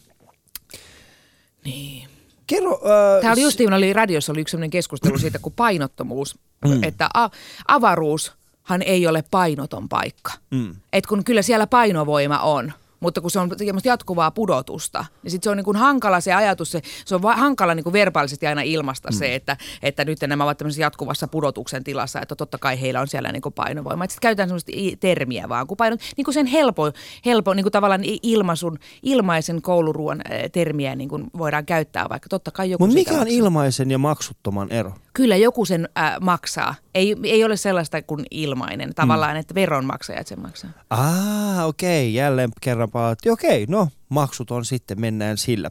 Niin. Kerro, äh, Tämä oli justiin, oli radiossa oli yksi sellainen keskustelu siitä, kun painottomuus, mm. että a- avaruushan ei ole painoton paikka. Mm. Et kun kyllä siellä painovoima on, mutta kun se on jatkuvaa pudotusta, niin sitten se on niin kuin hankala se ajatus, se, se on va- hankala niin kuin verbaalisesti aina ilmasta mm. se, että, että nyt nämä ovat tämmöisessä jatkuvassa pudotuksen tilassa, että totta kai heillä on siellä niin kuin painovoima. Sitten käytetään semmoista termiä vaan, kun painot, niin kuin sen helpo, helpo niin kuin tavallaan ilmaisun, ilmaisen kouluruoan termiä niin kuin voidaan käyttää, vaikka totta kai joku Mutta mikä on ilmaisen ja maksuttoman ero? Kyllä joku sen äh, maksaa. Ei, ei ole sellaista kuin ilmainen. Tavallaan, mm. että veronmaksajat sen maksaa. Ah, okei. Okay. Jälleen kerran palattiin. Okei, okay, no maksut on sitten, mennään sillä.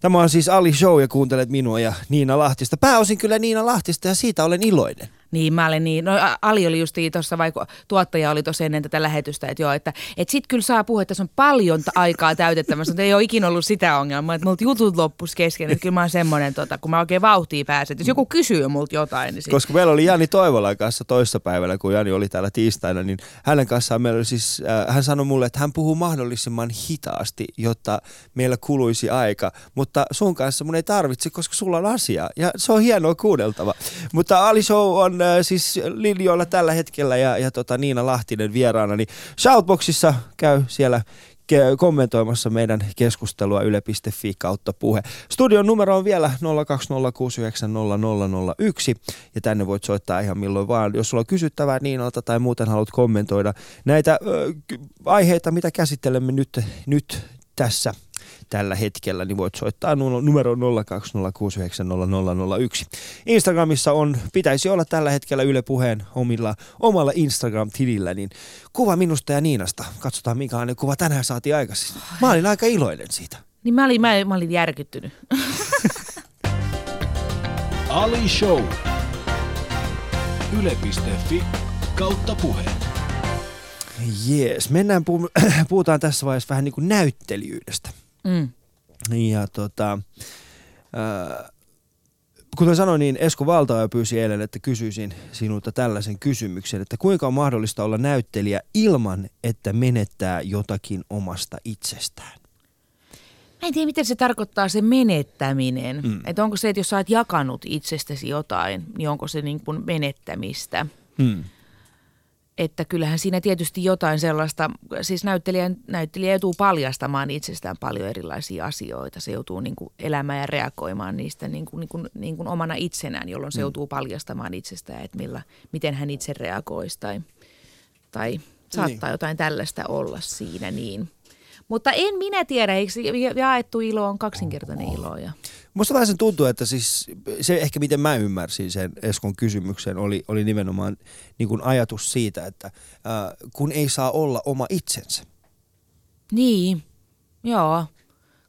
Tämä on siis Ali Show ja kuuntelet minua ja Niina Lahtista. Pääosin kyllä Niina Lahtista ja siitä olen iloinen. Niin, mä olen niin. No Ali oli just tuossa, vai tuottaja oli tuossa ennen tätä lähetystä, että joo, että et sit kyllä saa puhua, että tässä on paljon aikaa täytettämässä, mutta ei ole ikinä ollut sitä ongelmaa, että multa jutut loppus kesken, että kyllä mä oon semmoinen, tota, kun mä oikein vauhtiin pääsen, että jos joku kysyy multa jotain, niin sit... Koska meillä oli Jani Toivolan kanssa toissapäivällä, kun Jani oli täällä tiistaina, niin hänen kanssaan meillä oli siis, äh, hän sanoi mulle, että hän puhuu mahdollisimman hitaasti, jotta meillä kuluisi aika, mutta sun kanssa mun ei tarvitse, koska sulla on asia ja se on hienoa kuunneltava. Mutta Ali Show on äh, siis linjoilla tällä hetkellä ja, ja tota Niina Lahtinen vieraana, niin Shoutboxissa käy siellä kommentoimassa meidän keskustelua yle.fi kautta puhe. Studion numero on vielä 020690001 ja tänne voit soittaa ihan milloin vaan. Jos sulla on kysyttävää Niinalta tai muuten haluat kommentoida näitä ö, aiheita, mitä käsittelemme nyt, nyt tässä tällä hetkellä, niin voit soittaa numero 020690001. Instagramissa on, pitäisi olla tällä hetkellä Yle Puheen omilla, omalla Instagram-tilillä, niin kuva minusta ja Niinasta. Katsotaan minkälainen kuva tänään saatiin aikaisin. Mä olin aika iloinen siitä. Niin mä olin, mä, mä olin järkyttynyt. Ali Show. Yle.fi kautta puheen. Jees, mennään, puhutaan tässä vaiheessa vähän niin kuin näyttelijyydestä. Mm. Ja tota, äh, kuten sanoin, niin Esko Valtaoja pyysi eilen, että kysyisin sinulta tällaisen kysymyksen, että kuinka on mahdollista olla näyttelijä ilman, että menettää jotakin omasta itsestään? Mä en tiedä, miten se tarkoittaa se menettäminen. Mm. Että onko se, että jos sä oot jakanut itsestäsi jotain, niin onko se niin kuin menettämistä? Mm että kyllähän siinä tietysti jotain sellaista, siis näyttelijä, näyttelijä joutuu paljastamaan itsestään paljon erilaisia asioita. Se joutuu niin kuin elämään ja reagoimaan niistä niin kuin, niin kuin, niin kuin omana itsenään, jolloin se mm. joutuu paljastamaan itsestään, että millä, miten hän itse reagoisi tai, tai saattaa niin. jotain tällaista olla siinä niin. Mutta en minä tiedä, eikö jaettu ilo on kaksinkertainen ilo. Ja... Musta vähän sen tuntuu, että siis se ehkä miten mä ymmärsin sen Eskon kysymyksen oli, oli nimenomaan niin kuin ajatus siitä, että äh, kun ei saa olla oma itsensä. Niin, joo.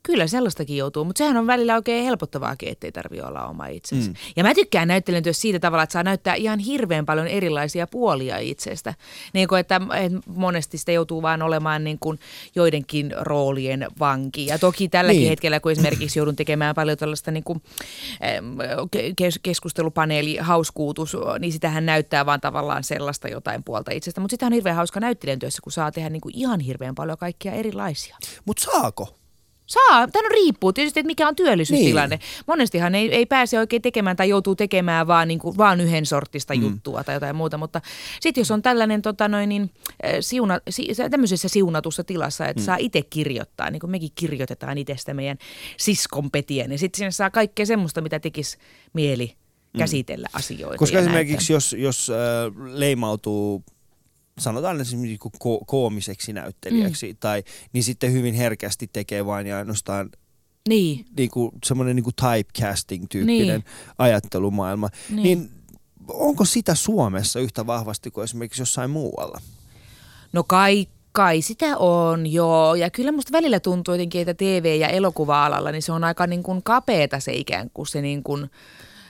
Kyllä sellaistakin joutuu, mutta sehän on välillä oikein helpottavaakin, ettei tarvitse olla oma itsensä. Mm. Ja mä tykkään näyttelijän työssä siitä tavalla, että saa näyttää ihan hirveän paljon erilaisia puolia itsestä. Niin kuin, että, että monesti sitä joutuu vaan olemaan niin kuin joidenkin roolien vanki. Ja toki tälläkin Niin. hetkellä, kun esimerkiksi joudun tekemään paljon tällaista niin kuin, keskustelupaneeli, hauskuutus, niin sitähän näyttää vaan tavallaan sellaista jotain puolta itsestä. Mutta sitä on hirveän hauska näyttelijän työssä, kun saa tehdä niin kuin ihan hirveän paljon kaikkia erilaisia. Mutta saako? Saa, tämä riippuu tietysti, että mikä on työllisyystilanne. Niin. Monestihan ei, ei pääse oikein tekemään tai joutuu tekemään vaan, niin kuin, vaan yhden sortista mm. juttua tai jotain muuta. Mutta sitten jos on tällainen tota noin, niin, siuna, si, tämmöisessä siunatussa tilassa, että mm. saa itse kirjoittaa, niin kuin mekin kirjoitetaan itsestä meidän siskonpetiä, niin sitten siinä saa kaikkea semmoista, mitä tekisi mieli käsitellä asioita. Koska esimerkiksi jos, jos äh, leimautuu sanotaan esimerkiksi niinku ko- koomiseksi näyttelijäksi, mm. tai, niin sitten hyvin herkästi tekee vain ja ainoastaan Niin, niinku, semmoinen niinku typecasting-tyyppinen Niin. ajattelumaailma. Niin. Niin onko sitä Suomessa yhtä vahvasti kuin esimerkiksi jossain muualla? No kai, kai sitä on, joo. Ja kyllä musta välillä tuntuu jotenkin, että TV- ja elokuva-alalla, niin se on aika niin kuin kapeeta se ikään kuin se niin kuin,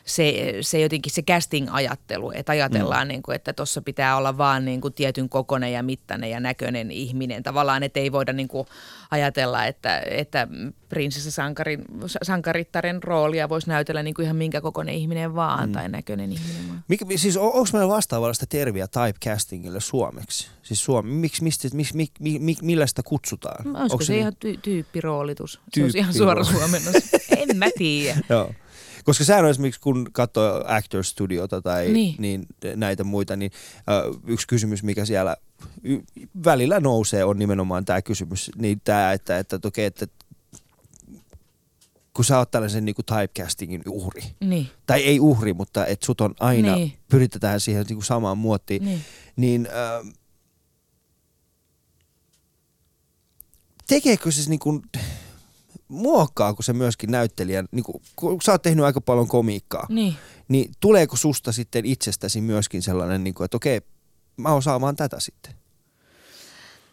se, se jotenkin se casting-ajattelu, että ajatellaan, mm. niin kuin, että tuossa pitää olla vaan niin kuin tietyn kokonen ja mittainen ja näköinen ihminen. Tavallaan, että ei voida niin kuin ajatella, että, että prinsessa sankarin, sankarittaren roolia voisi näytellä niin kuin ihan minkä kokoinen ihminen vaan mm. tai näköinen ihminen vaan. Mik, siis on, onko meillä vastaavallista terviä typecastingille suomeksi? Siis suomi, miksi, mistä, miksi, mi, mi, mi, millä sitä kutsutaan? Olisiko Onko se niin- ihan ty- tyyppiroolitus? Se olisi ihan suora suomennos. en mä tiedä. Joo. Koska sehän on esimerkiksi, kun katsoo Actor Studiota tai niin. Niin. Näitä muita, niin ö, yksi kysymys, mikä siellä y- välillä nousee, on nimenomaan tämä kysymys. Niin tämä, että, että, että, okei, että kun sä oot tällaisen niin kuin typecastingin uhri, Niin, tai ei uhri, mutta että sut on aina, Niin. pyritetään siihen niin kuin samaan muottiin, niin. niin ö, tekeekö se niin kuin, muokkaako se myöskin näyttelijän, niin kuin, kun sä oot tehnyt aika paljon komiikkaa, niin. niin tuleeko susta sitten itsestäsi myöskin sellainen, niin kuin, että okei, mä osaan vaan tätä sitten?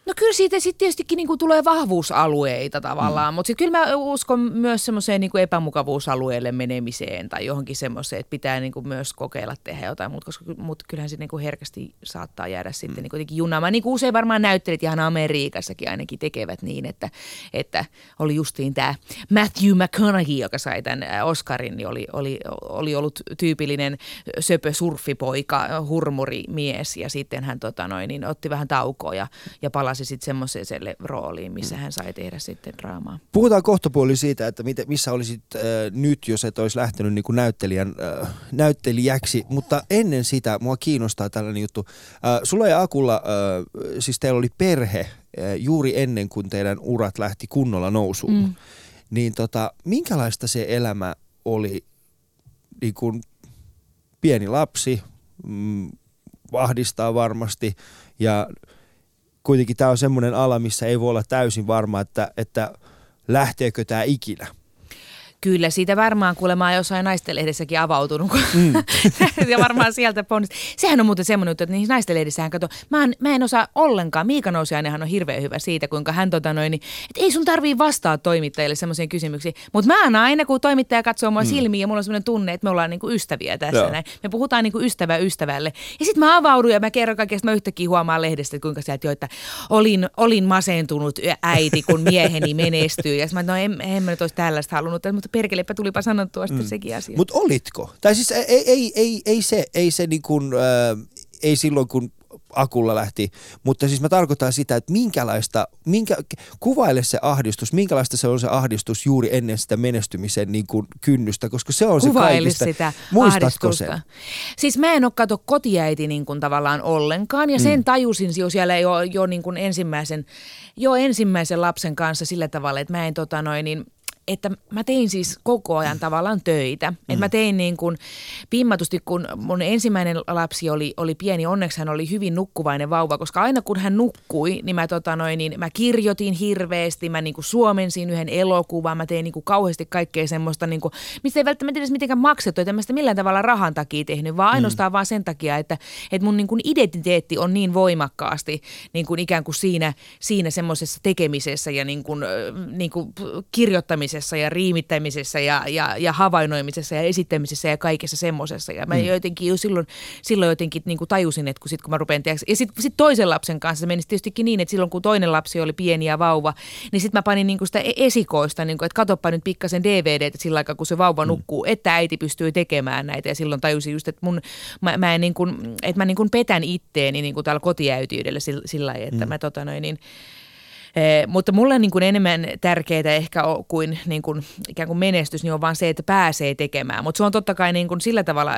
No kyllä siitä sitten tietystikin niinku tulee vahvuusalueita tavallaan, mm. mutta sitten kyllä mä uskon myös semmoiseen niinku epämukavuusalueelle menemiseen tai johonkin semmoiseen, että pitää niinku myös kokeilla tehdä jotain, mutta mut kyllähän se niinku herkästi saattaa jäädä sitten mm. niinku jotenkin junaamaan. Niin kuin usein varmaan näyttelijät ihan Amerikassakin ainakin tekevät niin, että, että oli justiin tämä Matthew McConaughey, joka sai tämän Oscarin, niin oli, oli, oli ollut tyypillinen söpö surfipoika, hurmurimies ja sitten hän tota noin, niin otti vähän taukoa ja, ja palasi sitten semmoiselle rooliin, missä hän sai tehdä sitten draamaa. Puhutaan kohtapuoli siitä, että miten, missä olisit äh, nyt, jos et olisi lähtenyt niin kuin näyttelijän, äh, näyttelijäksi, mutta ennen sitä mua kiinnostaa tällainen juttu. Äh, sulla ja Akulla, äh, siis teillä oli perhe äh, juuri ennen kuin teidän urat lähti kunnolla nousuun. Mm. Niin tota, minkälaista se elämä oli niin kuin pieni lapsi, mm, ahdistaa varmasti ja kuitenkin tämä on semmoinen ala, missä ei voi olla täysin varma, että, että lähteekö tämä ikinä. Kyllä, siitä varmaan kuulemaa jossain naistenlehdessäkin avautunut. Mm. ja varmaan sieltä ponnist. Sehän on muuten semmoinen juttu, että niissä naistenlehdissähän kato, mä en, mä en osaa ollenkaan, Miika Nousiainenhan on hirveän hyvä siitä, kuinka hän tota noin, niin, että ei sun tarvii vastaa toimittajille semmoisiin kysymyksiin. Mutta mä aina, aina kun toimittaja katsoo mua mm. silmiin ja mulla on semmoinen tunne, että me ollaan niinku ystäviä tässä Joo. näin. Me puhutaan niinku ystävä ystävälle. Ja sitten mä avaudun ja mä kerron kaikesta, mä yhtäkkiä huomaan lehdestä, että kuinka sieltä jo, että olin, olin masentunut äiti, kun mieheni menestyy. Ja mä, no en, en mä nyt olisi tällaista halunnut, mutta perkelepä tulipa sanottua sitten mm. sekin asia. Mutta olitko? Tai siis ei, ei, ei, ei se, ei se niin kuin, äh, ei silloin kun Akulla lähti, mutta siis mä tarkoitan sitä, että minkälaista, minkä, kuvaile se ahdistus, minkälaista se on se ahdistus juuri ennen sitä menestymisen niin kuin kynnystä, koska se on se Kuvaile kaikista. sitä Muistatko sen? Siis mä en ole kato kotiäiti niin kuin tavallaan ollenkaan ja sen tajusin jo siellä jo, jo niin kuin ensimmäisen, jo ensimmäisen lapsen kanssa sillä tavalla, että mä en tota noin, niin että mä tein siis koko ajan tavallaan töitä. Mm. Että mä tein niin kuin pimmatusti, kun mun ensimmäinen lapsi oli, oli pieni, onneksi hän oli hyvin nukkuvainen vauva, koska aina kun hän nukkui, niin mä, tota noin, niin mä kirjoitin hirveästi, mä niin kuin suomensin yhden elokuvan, mä tein niin kuin kauheasti kaikkea semmoista, niin kuin, mistä ei välttämättä edes mitenkään maksettu, että mä sitä millään tavalla rahan takia tehnyt, vaan mm. ainoastaan mm. vaan sen takia, että, että mun niin kuin identiteetti on niin voimakkaasti niin kuin ikään kuin siinä, siinä semmoisessa tekemisessä ja niin kuin, niin kuin kirjoittamisessa ja riimittämisessä ja, ja, ja havainnoimisessa ja esittämisessä ja kaikessa semmoisessa. Ja mä mm. jotenkin jo silloin, silloin jotenkin niin kuin tajusin, että kun, sit, kun mä rupean tehdä, ja sitten sit toisen lapsen kanssa se meni tietystikin niin, että silloin kun toinen lapsi oli pieni ja vauva, niin sitten mä panin niin kuin sitä e-, esikoista, niin kuin, että katoppa nyt pikkasen DVD, että sillä aikaa kun se vauva mm. nukkuu, että äiti pystyy tekemään näitä. Ja silloin tajusin just, että, mun, mä, mä en niin kuin, että mä niin kuin petän itteeni niin kuin täällä kotiäytiydellä sillä, sillä lailla, että mm. mä tota noin, niin, Eh, mutta mulle niin kuin enemmän tärkeää ehkä kuin, niin kuin ikään kuin menestys, niin on vaan se, että pääsee tekemään. Mutta se on totta kai niin kuin sillä tavalla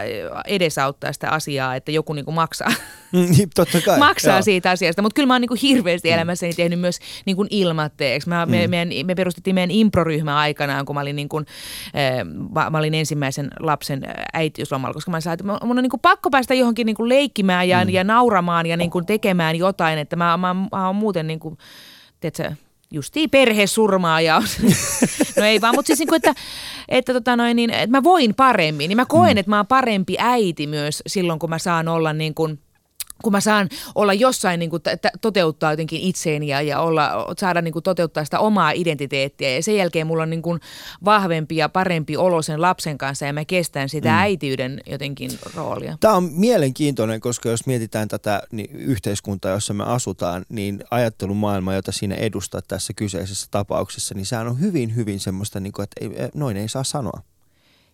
edesauttaa sitä asiaa, että joku niin kuin maksaa, mm, totta kai, maksaa siitä asiasta. Mutta kyllä mä oon niin kuin hirveästi mm. elämässäni tehnyt myös niin kuin ilmatteeksi. Mä, mm. me, meidän, me perustettiin meidän improryhmä aikanaan, kun mä olin, niin kuin, eh, mä olin ensimmäisen lapsen äitiyslomalla, koska mä sanoin, että mun on niin kuin pakko päästä johonkin niin kuin leikkimään ja, mm. ja nauramaan ja niin kuin tekemään jotain, että mä, mä, mä oon muuten niin kuin, tiedätkö, justiin ja no ei vaan, mutta siis niin kuin, että, että, tota noin, niin, että mä voin paremmin, niin mä koen, mm. että mä oon parempi äiti myös silloin, kun mä saan olla niin kuin – kun mä saan olla jossain niin kuin, t- toteuttaa jotenkin itseeni ja, ja olla, saada niin kuin, toteuttaa sitä omaa identiteettiä ja sen jälkeen mulla on niin kuin, vahvempi ja parempi olo sen lapsen kanssa ja mä kestän sitä mm. äitiyden jotenkin roolia. Tämä on mielenkiintoinen, koska jos mietitään tätä niin yhteiskuntaa, jossa me asutaan, niin ajattelumaailma, jota siinä edustaa tässä kyseisessä tapauksessa, niin sehän on hyvin, hyvin semmoista, niin kuin, että ei, noin ei saa sanoa.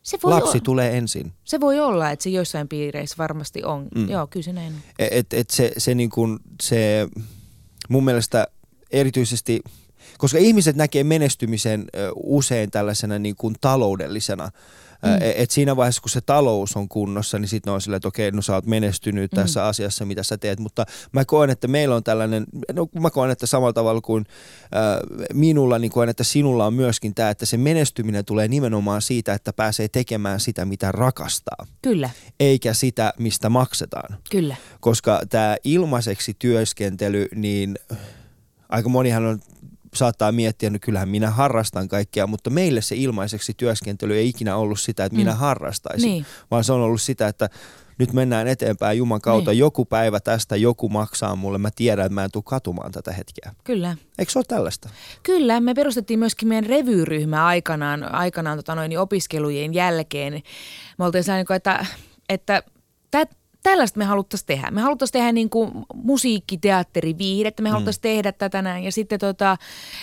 Se voi Lapsi olla. tulee ensin. Se voi olla, että se joissain piireissä varmasti on. Mm. Joo, kyllä se näin Et, et se, se, niin kuin, se mun mielestä erityisesti, koska ihmiset näkee menestymisen usein tällaisena niin kuin taloudellisena Mm. Et siinä vaiheessa, kun se talous on kunnossa, niin sitten on silleen, että okei, no sä oot menestynyt mm. tässä asiassa, mitä sä teet. Mutta mä koen, että meillä on tällainen, no mä koen, että samalla tavalla kuin äh, minulla, niin koen, että sinulla on myöskin tämä, että se menestyminen tulee nimenomaan siitä, että pääsee tekemään sitä, mitä rakastaa. Kyllä. Eikä sitä, mistä maksetaan. Kyllä. Koska tämä ilmaiseksi työskentely, niin aika monihan on saattaa miettiä, että no kyllähän minä harrastan kaikkea, mutta meille se ilmaiseksi työskentely ei ikinä ollut sitä, että minä mm. harrastaisin, niin. vaan se on ollut sitä, että nyt mennään eteenpäin Juman kautta. Niin. Joku päivä tästä, joku maksaa mulle. Mä tiedän, että mä en tule katumaan tätä hetkeä. Kyllä. Eikö se ole tällaista? Kyllä. Me perustettiin myöskin meidän revyryhmä aikanaan, aikanaan tota noin, opiskelujen jälkeen. Me oltiin sellainen, että, että tällaista me haluttaisiin tehdä. Me haluttaisiin tehdä niin kuin musiikki, teatteri, viihdettä, me mm. haluttaisiin tehdä tätä näin. Ja sitten tota,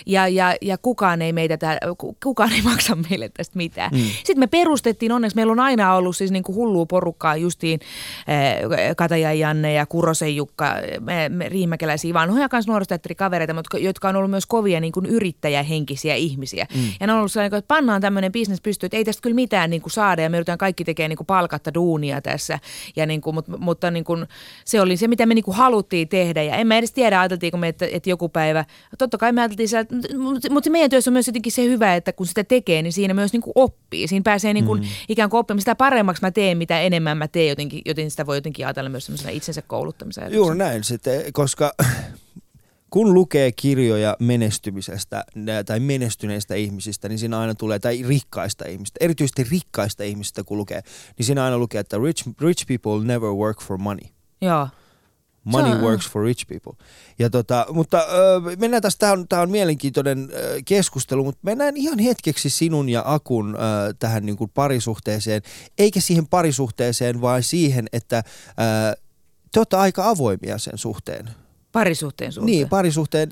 ja, ja, ja kukaan ei meitä, tää, kukaan ei maksa meille tästä mitään. Mm. Sitten me perustettiin, onneksi meillä on aina ollut siis niin kuin hullua porukkaa, justiin äh, Kataja Janne ja Kurosen Jukka, me, me riimäkeläisiä vanhoja kanssa nuorisoteatterikavereita, mutta jotka on ollut myös kovia niin kuin yrittäjähenkisiä ihmisiä. Mm. Ja ne on ollut sellainen, että pannaan tämmöinen bisnes pystyy, että ei tästä kyllä mitään niin kuin saada ja me yritetään kaikki tekemään niin kuin palkatta duunia tässä. Ja niin kuin, mutta mutta niin kuin, se oli se, mitä me niin kuin haluttiin tehdä. Ja en mä edes tiedä, ajateltiinko me, että, että joku päivä, totta kai me ajateltiin siellä, mutta, mutta meidän työssä on myös jotenkin se hyvä, että kun sitä tekee, niin siinä myös niin kuin oppii. Siinä pääsee niin kuin, mm. ikään kuin oppimaan. Sitä paremmaksi mä teen, mitä enemmän mä teen, jotenkin, joten sitä voi jotenkin ajatella myös itsensä kouluttamisena. Juuri näin sitten, koska kun lukee kirjoja menestymisestä tai menestyneistä ihmisistä, niin siinä aina tulee, tai rikkaista ihmistä, erityisesti rikkaista ihmistä kun lukee, niin siinä aina lukee, että rich, rich people never work for money. Joo. Money on, works for rich people. Ja tota, mutta äh, mennään tästä, tämä on, tää on mielenkiintoinen äh, keskustelu, mutta mennään ihan hetkeksi sinun ja Akun äh, tähän niin kuin parisuhteeseen, eikä siihen parisuhteeseen, vaan siihen, että äh, te olette aika avoimia sen suhteen. Parisuhteen suhteen. Niin, parisuhteen.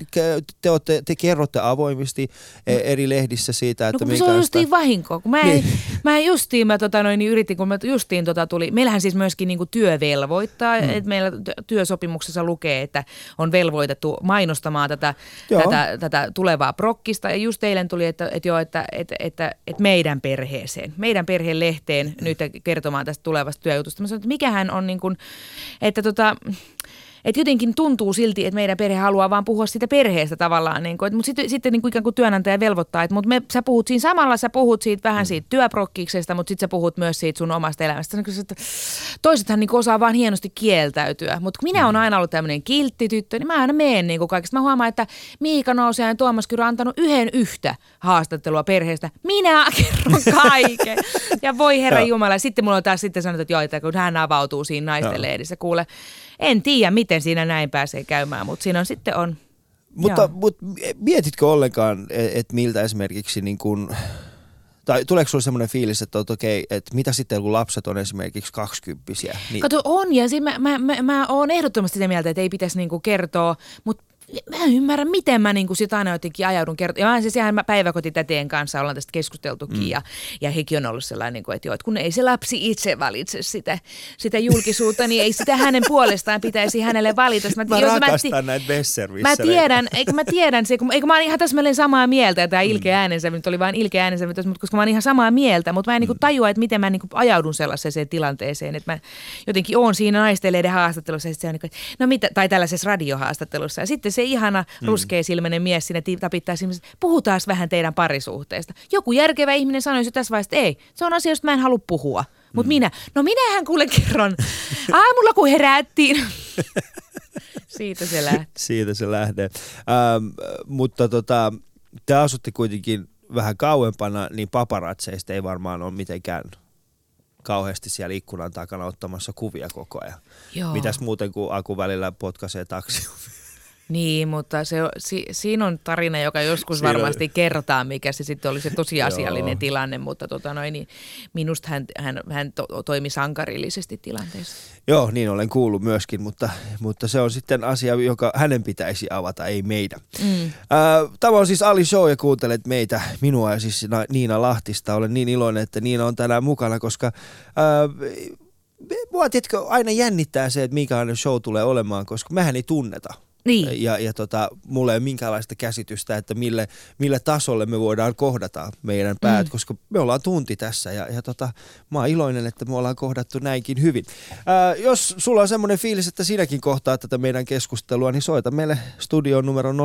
Te, olette, te kerrotte avoimesti e, no. eri lehdissä siitä, että no, kun se on justiin vahinko. Kun mä, niin. mä justiin, mä tota noin, niin yritin, kun mä justiin tota tuli, meillähän siis myöskin niinku työ velvoittaa, mm. että meillä työsopimuksessa lukee, että on velvoitettu mainostamaan tätä, tätä, tätä tulevaa prokkista. Ja just eilen tuli, että, että, joo, että, että, että, että meidän perheeseen, meidän perheen lehteen nyt kertomaan tästä tulevasta työjutusta. Mä sanoin, että mikähän on niin kuin, että tota, Et jotenkin tuntuu silti, että meidän perhe haluaa vaan puhua siitä perheestä tavallaan. Niin kuin, mutta sitten, sitten niin kuin ikään kuin työnantaja velvoittaa, että mutta me, sä puhut siinä samalla, sä puhut siitä vähän siitä työprokkiksesta, mutta sitten sä puhut myös siitä sun omasta elämästä. Että toisethan niin osaa vaan hienosti kieltäytyä. Mutta minä olen aina ollut tämmöinen kiltti tyttö, niin mä aina meen niin kuin kaikesta. Mä huomaan, että Miika Nousea ja Tuomas Kyrö antanut yhden yhtä haastattelua perheestä. Minä kerron kaiken. ja voi herra Jumala. Sitten mulla on taas sitten sanottu, että joo, että kun hän avautuu siinä naisten lehdissä, kuule, en tiedä, miten siinä näin pääsee käymään, mutta siinä on sitten on. Mutta, mutta mietitkö ollenkaan, että et miltä esimerkiksi niin kun, tai tuleeko sinulle semmoinen fiilis, että, että okei, että mitä sitten kun lapset on esimerkiksi kaksikymppisiä? Niin... Kato, on ja mä, mä, mä, mä oon ehdottomasti sitä mieltä, että ei pitäisi niinku kertoa, mutta mä en ymmärrä, miten mä niinku sit aina jotenkin ajaudun kertomaan. Ja siis ihan mä päiväkotitäteen kanssa ollaan tästä keskusteltukin mm. ja, ja hekin on ollut sellainen, niin kuin, että, joo, että kun ei se lapsi itse valitse sitä, sitä julkisuutta, niin ei sitä hänen puolestaan pitäisi hänelle valita. Mä, mä jos rakastan mä, näitä Mä tiedän, eikö mä tiedän se, kun, eikö mä oon ihan täsmälleen samaa mieltä, tämä mm. ilkeä äänensä, nyt oli vain ilkeä äänensä, mutta koska mä oon ihan samaa mieltä, mutta mä en niinku mm. tajua, että miten mä niin kuin ajaudun sellaiseen tilanteeseen, että mä jotenkin oon siinä naisteleiden haastattelussa, ja se on niin kuin, no mitä, tai tällaisessa radiohaastattelussa, ja sitten se ihana mm. ruskeasilmäinen mies sinne tapittaa silmissä, puhutaan vähän teidän parisuhteesta. Joku järkevä ihminen sanoisi jo tässä vaiheessa, että ei, se on asia, josta mä en halua puhua. Mutta mm. minä, no minähän kuule kerron, aamulla kun herättiin. Siitä se lähtee. Siitä se lähtee. Ähm, mutta tota, te asutte kuitenkin vähän kauempana, niin paparatseista ei varmaan ole mitenkään kauheasti siellä ikkunan takana ottamassa kuvia koko ajan. Joo. Mitäs muuten kuin Aku välillä potkaisee taksi niin, mutta se, si, siinä on tarina, joka joskus siinä varmasti on. kertaa, mikä se sitten oli se tosiasiallinen tilanne, mutta tota noin, niin minusta hän, hän, hän to, toimi sankarillisesti tilanteessa. Joo, niin olen kuullut myöskin, mutta, mutta se on sitten asia, joka hänen pitäisi avata, ei meidän. Mm. Äh, tämä on siis Ali Show ja kuuntelet meitä, minua ja siis Niina Lahtista. Olen niin iloinen, että Niina on tänään mukana, koska... Äh, Mua tiedätkö, aina jännittää se, että minkälainen show tulee olemaan, koska mehän ei tunneta niin. Ja, ja tota, mulla ei ole minkäänlaista käsitystä, että mille, mille tasolle me voidaan kohdata meidän päät, mm. koska me ollaan tunti tässä ja, ja tota, mä oon iloinen, että me ollaan kohdattu näinkin hyvin. Ää, jos sulla on semmoinen fiilis, että sinäkin kohtaa tätä meidän keskustelua, niin soita meille studion numero 020690001.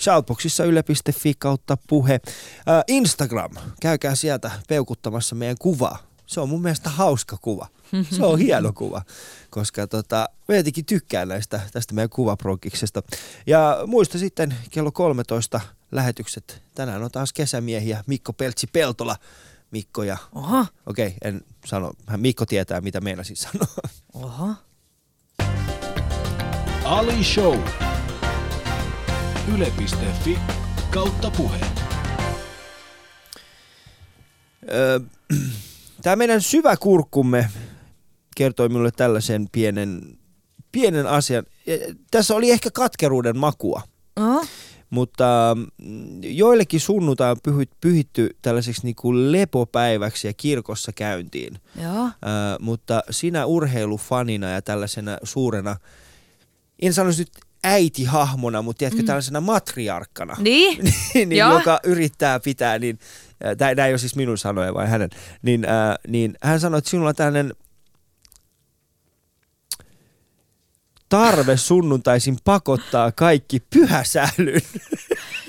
Shoutboxissa yle.fi kautta puhe. Ää, Instagram, käykää sieltä peukuttamassa meidän kuvaa. Se on mun mielestä hauska kuva. Se on hieno kuva, koska tota, mä jotenkin tykkään näistä, tästä meidän kuvaprokiksesta. Ja muista sitten kello 13 lähetykset. Tänään on taas kesämiehiä Mikko Peltsi-Peltola. Mikko ja... Oha. Okei, okay, en sano. Hän Mikko tietää, mitä meillä siis sanoo. Oha. Ali Show. Yle.fi kautta puhe. Tämä meidän syvä kurkkumme kertoi minulle tällaisen pienen, pienen asian. Tässä oli ehkä katkeruuden makua. Oh. Mutta mm, joillekin sunnuntai on pyhitty tällaiseksi niin kuin lepopäiväksi ja kirkossa käyntiin. Joo. Äh, mutta sinä urheilufanina ja tällaisena suurena, en sanoisi nyt äitihahmona, mutta tiedätkö, mm. tällaisena matriarkkana, niin? niin, joka yrittää pitää, niin, tämä ei ole siis minun sanoja, vai hänen, niin, äh, niin hän sanoi, että sinulla on tällainen tarve sunnuntaisin pakottaa kaikki pyhäsäilyyn.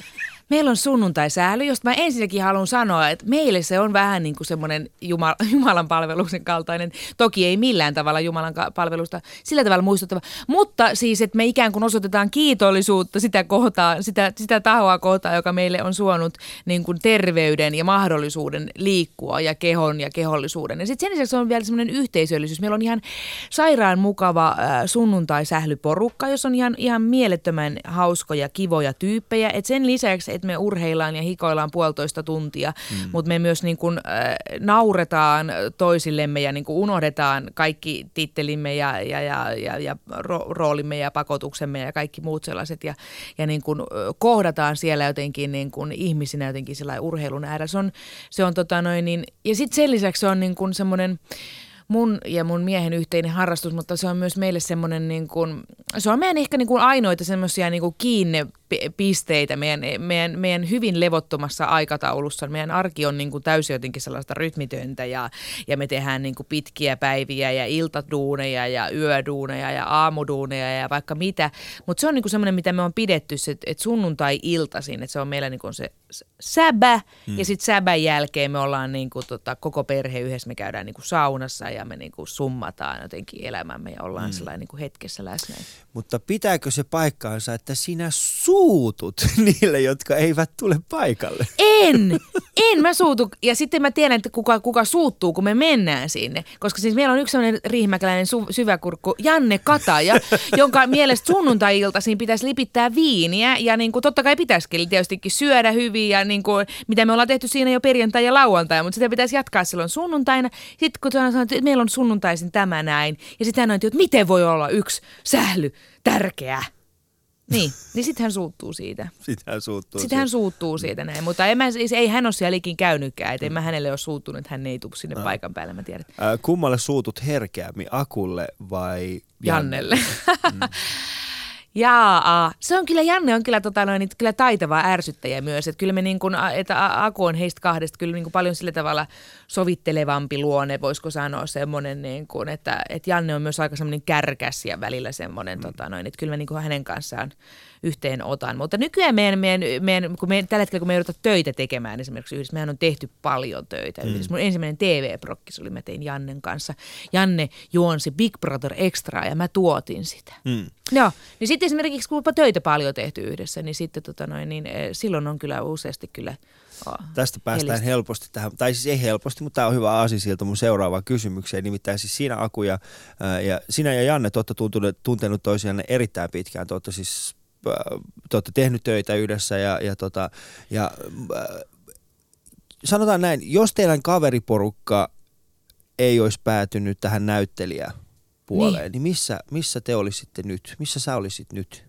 Meillä on sunnuntai-sääly, josta mä ensinnäkin haluan sanoa, että meille se on vähän niin kuin semmoinen Jumal, Jumalan palveluksen kaltainen. Toki ei millään tavalla Jumalan palvelusta sillä tavalla muistuttava, mutta siis, että me ikään kuin osoitetaan kiitollisuutta sitä, kohtaa, sitä, sitä tahoa kohtaa, joka meille on suonut niin kuin terveyden ja mahdollisuuden liikkua ja kehon ja kehollisuuden. Ja sitten sen lisäksi on vielä semmoinen yhteisöllisyys. Meillä on ihan sairaan mukava äh, sunnuntai-sählyporukka, jos on ihan, ihan mielettömän hauskoja, kivoja tyyppejä. Et sen lisäksi, että me urheillaan ja hikoillaan puolitoista tuntia, mm. mutta me myös niin kuin, äh, nauretaan toisillemme ja niin kuin unohdetaan kaikki tittelimme ja, ja, ja, ja, ja ro- roolimme ja pakotuksemme ja kaikki muut sellaiset ja, ja niin kuin kohdataan siellä jotenkin niin kuin ihmisinä jotenkin urheilun äärellä. Se on, se on tota noin niin, ja sitten sen lisäksi se on niin kuin semmoinen, mun ja mun miehen yhteinen harrastus, mutta se on myös meille semmoinen, niin kuin, se on meidän ehkä niin kuin ainoita semmoisia niin kuin kiinne pisteitä meidän, meidän, meidän hyvin levottomassa aikataulussa. Meidän arki on niin kuin täysin jotenkin sellaista rytmitöntä ja, ja me tehdään niin kuin pitkiä päiviä ja iltaduuneja ja yöduuneja ja aamuduuneja ja vaikka mitä. Mutta se on niin kuin semmoinen, mitä me on pidetty, että, että sunnuntai-iltaisin, että se on meillä niin kuin se säbä hmm. ja sitten säbän jälkeen me ollaan niin kuin tota, koko perhe yhdessä, me käydään niin kuin saunassa ja me niin kuin summataan jotenkin elämämme ja ollaan hmm. sellainen niin kuin hetkessä läsnä. Mutta pitääkö se paikkaansa, että sinä suutut niille, jotka eivät tule paikalle? En, en mä suutu. Ja sitten mä tiedän, että kuka, kuka suuttuu, kun me mennään sinne. Koska siis meillä on yksi sellainen riihimäkeläinen su- syväkurkku, Janne Kataja, jonka mielestä sunnuntai-iltaisin pitäisi lipittää viiniä. Ja niin kuin, totta kai pitäisikin tietystikin syödä hyvin ja niin kuin, mitä me ollaan tehty siinä jo perjantai ja lauantai, mutta sitä pitäisi jatkaa silloin sunnuntaina. Sitten kun sanotaan, että meillä on sunnuntaisin tämä näin. Ja sitten hän on, että miten voi olla yksi sähly tärkeä. Niin, niin sitten hän suuttuu siitä. Sitten hän suuttuu Sitten hän suuttuu siitä näin, mutta en mä, siis ei hän ole siellä ikin käynytkään, että en mä hänelle ole suuttunut, että hän ei tule sinne no. paikan päälle, mä tiedän. Äh, kummalle suutut herkeämmin, Akulle vai Jannelle? Jannelle. mm. Jaa, se on kyllä, Janne on kyllä, tota, noin, kyllä taitava ärsyttäjä myös. Että kyllä me niin kuin, että Aku on heistä kahdesta kyllä niin kuin paljon sillä tavalla sovittelevampi luonne, voisiko sanoa semmoinen, niin kuin, että, että Janne on myös aika semmoinen kärkäs ja välillä semmoinen, mm. tota, noin, että kyllä mä niin kuin hänen kanssaan yhteen otan. Mutta nykyään meidän, meidän, meidän kun me, tällä hetkellä kun me joudutaan töitä tekemään esimerkiksi yhdessä, mehän on tehty paljon töitä mm. yhdessä. Mun ensimmäinen TV-prokkis oli, mä tein Jannen kanssa. Janne juonsi Big Brother Extra ja mä tuotin sitä. Mm. Joo, niin sitten esimerkiksi kun töitä paljon tehty yhdessä, niin sitten tota noin, niin, eh, silloin on kyllä useasti kyllä Oh, Tästä päästään helistä. helposti tähän, tai siis ei helposti, mutta tämä on hyvä asia sieltä mun seuraavaan kysymykseen. Nimittäin siis siinä Aku ja, ja sinä ja Janne, te olette tuntenut, tuntenut toisianne erittäin pitkään. Te olette siis te olette tehnyt töitä yhdessä ja, ja, tota, ja äh, sanotaan näin, jos teidän kaveriporukka ei olisi päätynyt tähän näyttelijäpuoleen, niin, niin missä, missä te olisitte nyt? Missä sä olisit nyt?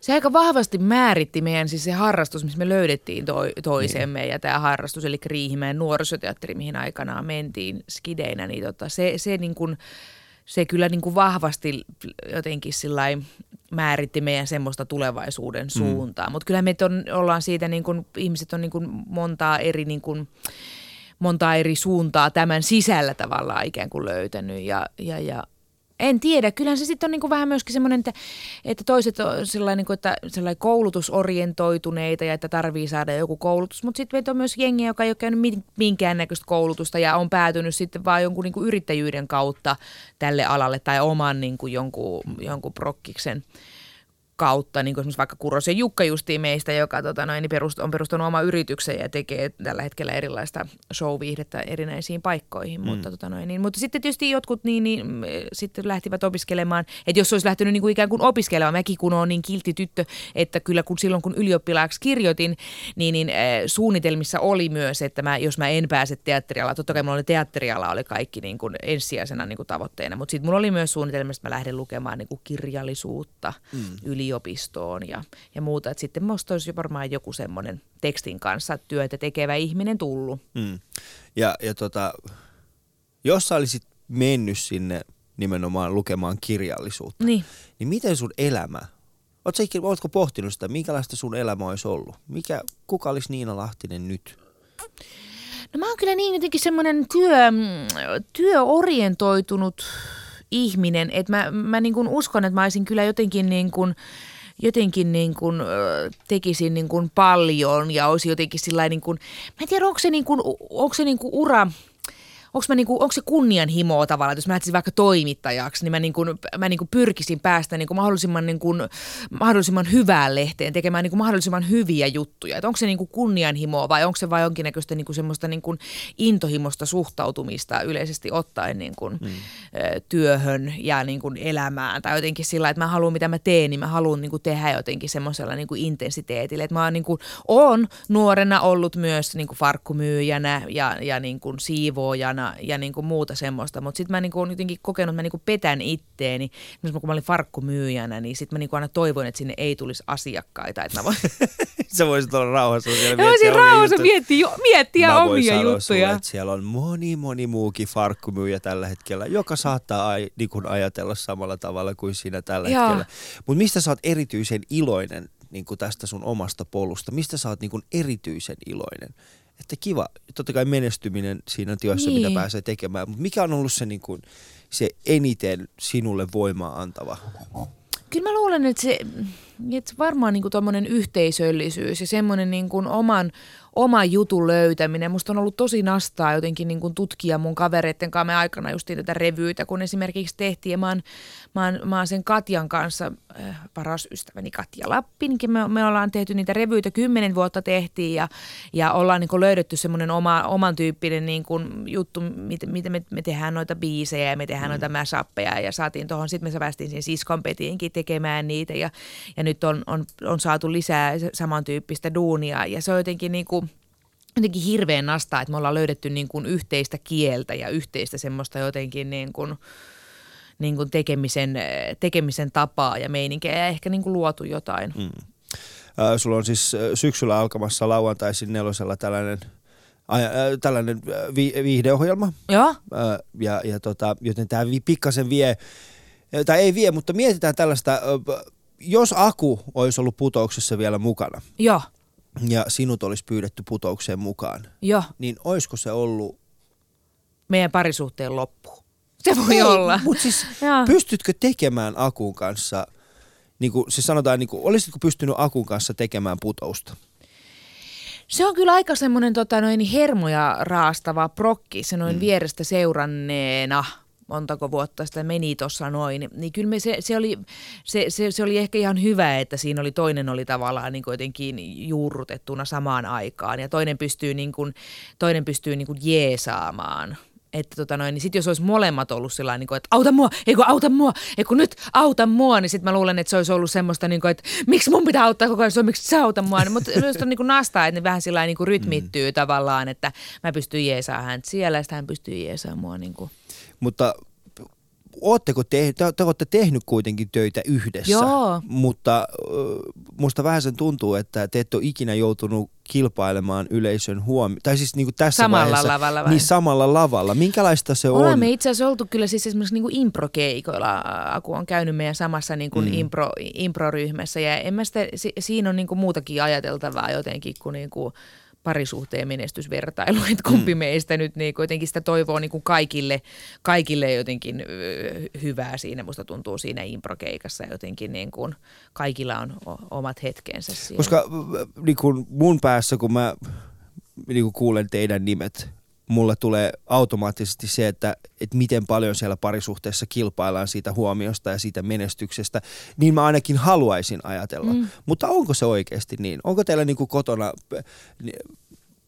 se aika vahvasti määritti meidän siis se harrastus, missä me löydettiin to, toisemme niin. ja tämä harrastus, eli Riihimäen nuorisoteatteri, mihin aikanaan mentiin skideinä, niin tota, se, se, niin kuin, se kyllä niin kuin vahvasti jotenkin määritti meidän semmoista tulevaisuuden mm. suuntaa. Mm. Mutta kyllä me on, ollaan siitä, niin kuin, ihmiset on niin kuin montaa eri... Niin kuin, montaa eri suuntaa tämän sisällä tavallaan ikään kuin löytänyt ja, ja, ja en tiedä. Kyllähän se sitten on niinku vähän myöskin semmoinen, että, että toiset on sellainen, niinku, että sellainen koulutusorientoituneita ja että tarvii saada joku koulutus. Mutta sitten on myös jengiä, joka ei ole käynyt minkäännäköistä koulutusta ja on päätynyt sitten vaan jonkun niinku yrittäjyyden kautta tälle alalle tai oman niinku jonkun, jonkun prokkiksen kautta, niin kuin esimerkiksi vaikka Kurosen Jukka justiin meistä, joka tota noin, niin perust, on perustanut oma yrityksen ja tekee tällä hetkellä erilaista show-viihdettä erinäisiin paikkoihin. Mm. Mutta, tota noin, niin, mutta sitten tietysti jotkut niin, niin, sitten lähtivät opiskelemaan, että jos olisi lähtenyt niin kuin ikään kuin opiskelemaan, mäkin kun on niin kiltti tyttö, että kyllä kun silloin kun ylioppilaaksi kirjoitin, niin, niin äh, suunnitelmissa oli myös, että mä, jos mä en pääse teatterialalla, totta kai mulla oli teatteriala oli kaikki niin kuin ensisijaisena niin kuin tavoitteena, mutta sitten mulla oli myös suunnitelmissa, että mä lähden lukemaan niin kuin kirjallisuutta mm. yli yliopistoon ja, ja muuta. Että sitten musta olisi varmaan joku semmoinen tekstin kanssa työtä tekevä ihminen tullut. Mm. Ja, ja tota, jos sä olisit mennyt sinne nimenomaan lukemaan kirjallisuutta, niin, niin miten sun elämä, ootko, ikinä, ootko pohtinut sitä, minkälaista sun elämä olisi ollut? Mikä, kuka olisi Niina Lahtinen nyt? No mä oon kyllä niin jotenkin semmoinen työ, työorientoitunut ihminen, että mä, mä niin kuin uskon, että mä olisin kyllä jotenkin niin kuin, jotenkin niin kuin, tekisin niin kuin paljon ja olisi jotenkin sillä niin kuin, mä en tiedä, onko se, niin kuin, onko se niin kuin ura – onko, mä niinku, onko se kunnianhimoa tavallaan, että jos mä lähtisin vaikka toimittajaksi, niin mä, niinku, mä niinku pyrkisin päästä niinku mahdollisimman, niinku, mahdollisimman hyvään lehteen, tekemään niinku mahdollisimman hyviä juttuja. Et onko se niinku kunnianhimoa vai onko se vain jonkinnäköistä niinku semmoista niinku intohimosta suhtautumista yleisesti ottaen niinku, mm. työhön ja niinku elämään. Tai jotenkin sillä, että mä haluan mitä mä teen, niin mä haluan niinku tehdä jotenkin semmoisella niinku intensiteetillä. Et mä oon, niinku, oon nuorena ollut myös niinku farkkumyyjänä ja, ja niinku siivoojana mukana ja niin kuin muuta semmoista. Mutta sitten mä niin kuin jotenkin kokenut, että mä niin kuin petän itteeni. Esimerkiksi kun mä olin farkkumyyjänä, niin sitten mä niin kuin aina toivoin, että sinne ei tulisi asiakkaita. Että mä voin... Sä voisit olla rauhassa siellä miettiä voisin rauhassa miettiä, miettiä mä omia juttuja. Sulle, että siellä on moni, moni muukin farkkumyyjä tällä hetkellä, joka saattaa ai, niin kuin ajatella samalla tavalla kuin sinä tällä Joo. hetkellä. Mutta mistä sä oot erityisen iloinen niin kuin tästä sun omasta polusta? Mistä sä oot niin kuin erityisen iloinen? Että kiva, totta kai menestyminen siinä työssä, niin. Mitä pääsee tekemään, mutta mikä on ollut se, niin kuin, se eniten sinulle voimaa antava? Kyllä mä luulen, että se, että varmaan niin tuommoinen yhteisöllisyys ja semmoinen niin kuin oman, oman jutun löytäminen. Musta on ollut tosi nastaa jotenkin niin kuin tutkia mun kavereitten kanssa me aikana just tätä revyitä, kun esimerkiksi tehtiin. Ja mä oon, mä oon, mä oon sen Katjan kanssa, äh, paras ystäväni Katja Lappinkin, me, me ollaan tehty niitä revyitä, kymmenen vuotta tehtiin ja, ja ollaan niin löydetty semmoinen oma, oman tyyppinen niin kuin juttu, miten, miten me, me tehdään noita biisejä ja me tehdään mm. noita mashappeja ja saatiin tuohon, sitten me päästiin siihen siskon Petiinkin tekemään niitä ja, ja nyt on, on, on saatu lisää samantyyppistä duunia ja se on jotenkin niin kuin, jotenkin hirveän nastaa, että me ollaan löydetty niin kuin yhteistä kieltä ja yhteistä semmoista jotenkin niin kuin, niin kuin tekemisen, tekemisen tapaa ja meininkiä ja ehkä niin kuin luotu jotain. Mm. Äh, sulla on siis äh, syksyllä alkamassa lauantaisin nelosella tällainen, äh, tällainen äh, vi- viihdeohjelma. Joo, Äh, ja, ja tota, joten tämä vi- pikkasen vie, äh, tai ei vie, mutta mietitään tällaista, äh, jos Aku olisi ollut putouksessa vielä mukana joo, ja sinut olisi pyydetty putoukseen mukaan, joo. niin olisiko se ollut... Meidän parisuhteen loppu. Se voi olla. Mutta siis pystytkö tekemään Akun kanssa, niin kuin siis sanotaan, niin kuin, olisitko pystynyt Akun kanssa tekemään putousta? Se on kyllä aika semmoinen tota, noin hermoja raastava prokki, se noin mm. vierestä seuranneena montako vuotta sitä meni tuossa noin, niin kyllä me se, se, oli, se, se, se, oli ehkä ihan hyvä, että siinä oli toinen oli tavallaan niin jotenkin juurrutettuna samaan aikaan ja toinen pystyy, niin kuin, toinen pystyy niin kuin jeesaamaan. Että tota noin, niin sit jos olisi molemmat ollut sillä niin kuin, että auta mua, ei kun auta mua, ei kun nyt auta mua, niin sit mä luulen, että se olisi ollut semmoista, niin kuin, että miksi mun pitää auttaa koko ajan, se on, miksi sä auta mua. Mutta myös on niin kuin nastaa, että ne vähän sillä niin kuin rytmittyy mm. tavallaan, että mä pystyn jeesaamaan häntä siellä ja sitten hän pystyy jeesaamaan mua. Niin kuin. Mutta ootteko te, te, te olette tehnyt kuitenkin töitä yhdessä, Joo. mutta musta vähän sen tuntuu, että te ette ole ikinä joutunut kilpailemaan yleisön huomioon. Tai siis niin kuin tässä Samalla vaiheessa, lavalla vai? Niin samalla lavalla. Minkälaista se on? Olemme itse asiassa oltu kyllä siis esimerkiksi niin kuin improkeikoilla. Aku on käynyt meidän samassa niin kuin mm. impro, improryhmässä ja en mä sitä, si, siinä on niin kuin muutakin ajateltavaa jotenkin kuin, niin kuin parisuhteen menestysvertailu, että kumpi mm. meistä nyt niin jotenkin sitä toivoo niin kuin kaikille, kaikille jotenkin hyvää siinä. Musta tuntuu siinä improkeikassa jotenkin niin kuin kaikilla on omat hetkensä siellä. Koska niin kuin mun päässä, kun mä niin kuin kuulen teidän nimet, mulle tulee automaattisesti se, että, että miten paljon siellä parisuhteessa kilpaillaan siitä huomiosta ja siitä menestyksestä. Niin mä ainakin haluaisin ajatella. Mm. Mutta onko se oikeasti niin? Onko teillä niin kuin kotona,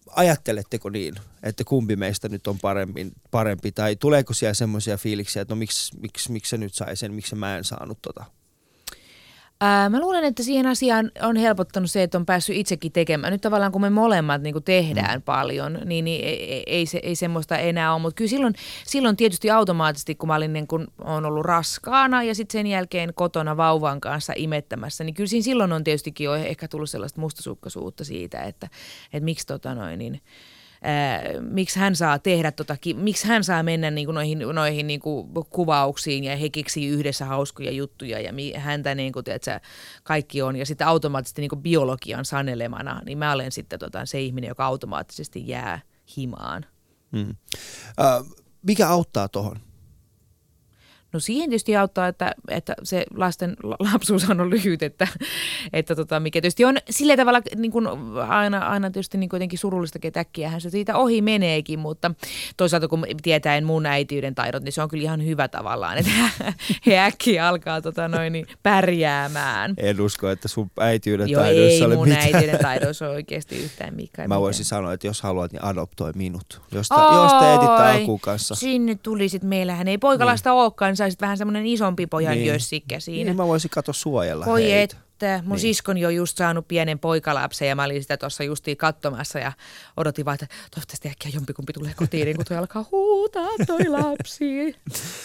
ajatteletteko niin, että kumpi meistä nyt on parempi, parempi tai tuleeko siellä semmoisia fiiliksiä, että no miksi, miksi, miksi se nyt sai sen, miksi mä en saanut tota? Ää, mä luulen, että siihen asiaan on helpottanut se, että on päässyt itsekin tekemään. Nyt tavallaan kun me molemmat niin kuin tehdään mm. paljon, niin, niin ei, ei, se, ei semmoista enää ole. Mutta kyllä silloin, silloin tietysti automaattisesti, kun mä olin niin kun on ollut raskaana ja sitten sen jälkeen kotona vauvan kanssa imettämässä, niin kyllä siinä silloin on tietystikin jo ehkä tullut sellaista mustasukkaisuutta siitä, että, että miksi tota noin, niin, ää, miksi hän saa tehdä tota, ki- miksi hän saa mennä niin kuin noihin, noihin niin kuin kuvauksiin ja he keksii yhdessä hauskoja juttuja ja mi- häntä niin kuin, tiedätkö, kaikki on ja sitten automaattisesti niin kuin biologian sanelemana, niin mä olen sitten tota, se ihminen, joka automaattisesti jää himaan. Mm. Äh, mikä auttaa tuohon? No siihen tietysti auttaa, että, että se lasten la- lapsuus on lyhyt, että, että tota, mikä tietysti on sillä tavalla niin kuin aina, aina tietysti niin kuitenkin surullista, että äkkiähän se siitä ohi meneekin, mutta toisaalta kun tietäen mun äitiyden taidot, niin se on kyllä ihan hyvä tavallaan, että he äkkiä alkaa tota noin, niin pärjäämään. En usko, että sun äitiyden Joo, taidoissa ei mun mitään. äitiyden taidoissa oikeasti yhtään mikään. Mä voisin sanoa, että jos haluat, niin adoptoi minut. Jos, te, jos te etitte Oi, Akun kanssa. Sinne tulisit, meillähän ei poikalasta niin. olekaan, saisit vähän semmoinen isompi pojan Niin. jössikkä siinä. Niin mä voisin katsoa suojella Voi heitä. että, mun Niin. niin. siskoni on just saanut pienen poikalapsen ja mä olin sitä tuossa justiin katsomassa ja odotin vaan, että toivottavasti äkkiä jompikumpi tulee kotiin, niin kun toi alkaa huutaa toi lapsi.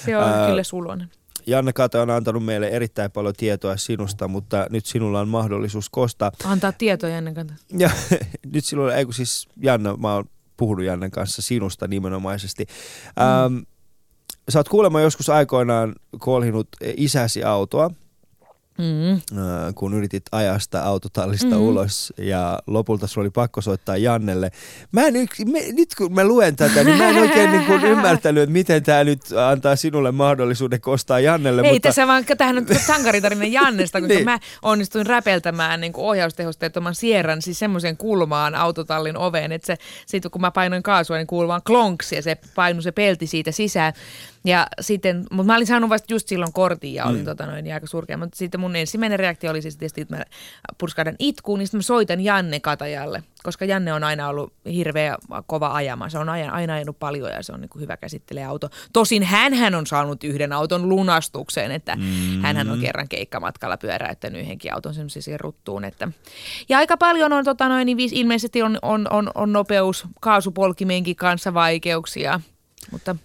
Se on Ää, kyllä sulonen. Janne Kate on antanut meille erittäin paljon tietoa sinusta, mutta nyt sinulla on mahdollisuus kostaa. Antaa tietoja ennen kanssa. Ja nyt sinulla, ei kun siis Janne, mä oon puhunut Jannen kanssa sinusta nimenomaisesti. Mm. Ähm, sä oot kuulemma joskus aikoinaan kolhinut isäsi autoa Mm. äh, kun yritit ajaa sitä autotallista Mm. ulos ja lopulta sulla oli pakko soittaa Jannelle. Mä en, me, nyt kun mä luen tätä, niin mä en oikein niin kuin ymmärtänyt, että miten tämä nyt antaa sinulle mahdollisuuden kostaa Jannelle. Ei mutta... tässä vaan, tämähän on sankaritarina Jannesta, koska Niin. mä onnistuin räpeltämään niin ohjaustehosteettoman Sierran siis semmoisen kulmaan autotallin oveen, että se, siitä kun mä painoin kaasua, niin kuului vaan klonks ja se painui se pelti siitä sisään. Ja sitten, mutta mä olin saanut vasta just silloin kortin ja olin mm. tota noin, niin aika surkea. Mutta sitten mun ensimmäinen reaktio oli siis tietysti, että mä purskahdan itkuun, niin sitten mä soitan Janne Katajalle, koska Janne on aina ollut hirveä kova ajama. Se on aina, aina ajanut paljon ja se on niin kuin hyvä käsittelee auto. Tosin hän on saanut yhden auton lunastukseen, että mm. hän on kerran keikkamatkalla pyöräyttänyt yhdenkin auton semmoiseen ruttuun. Että. Ja aika paljon on tota noin, niin ilmeisesti on, on, on, on nopeus kaasupolkimenkin kanssa vaikeuksia, mutta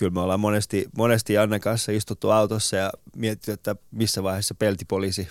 Kyllä me ollaan monesti, monesti Janne kanssa istuttu autossa ja mietitty, että missä vaiheessa peltipoliisi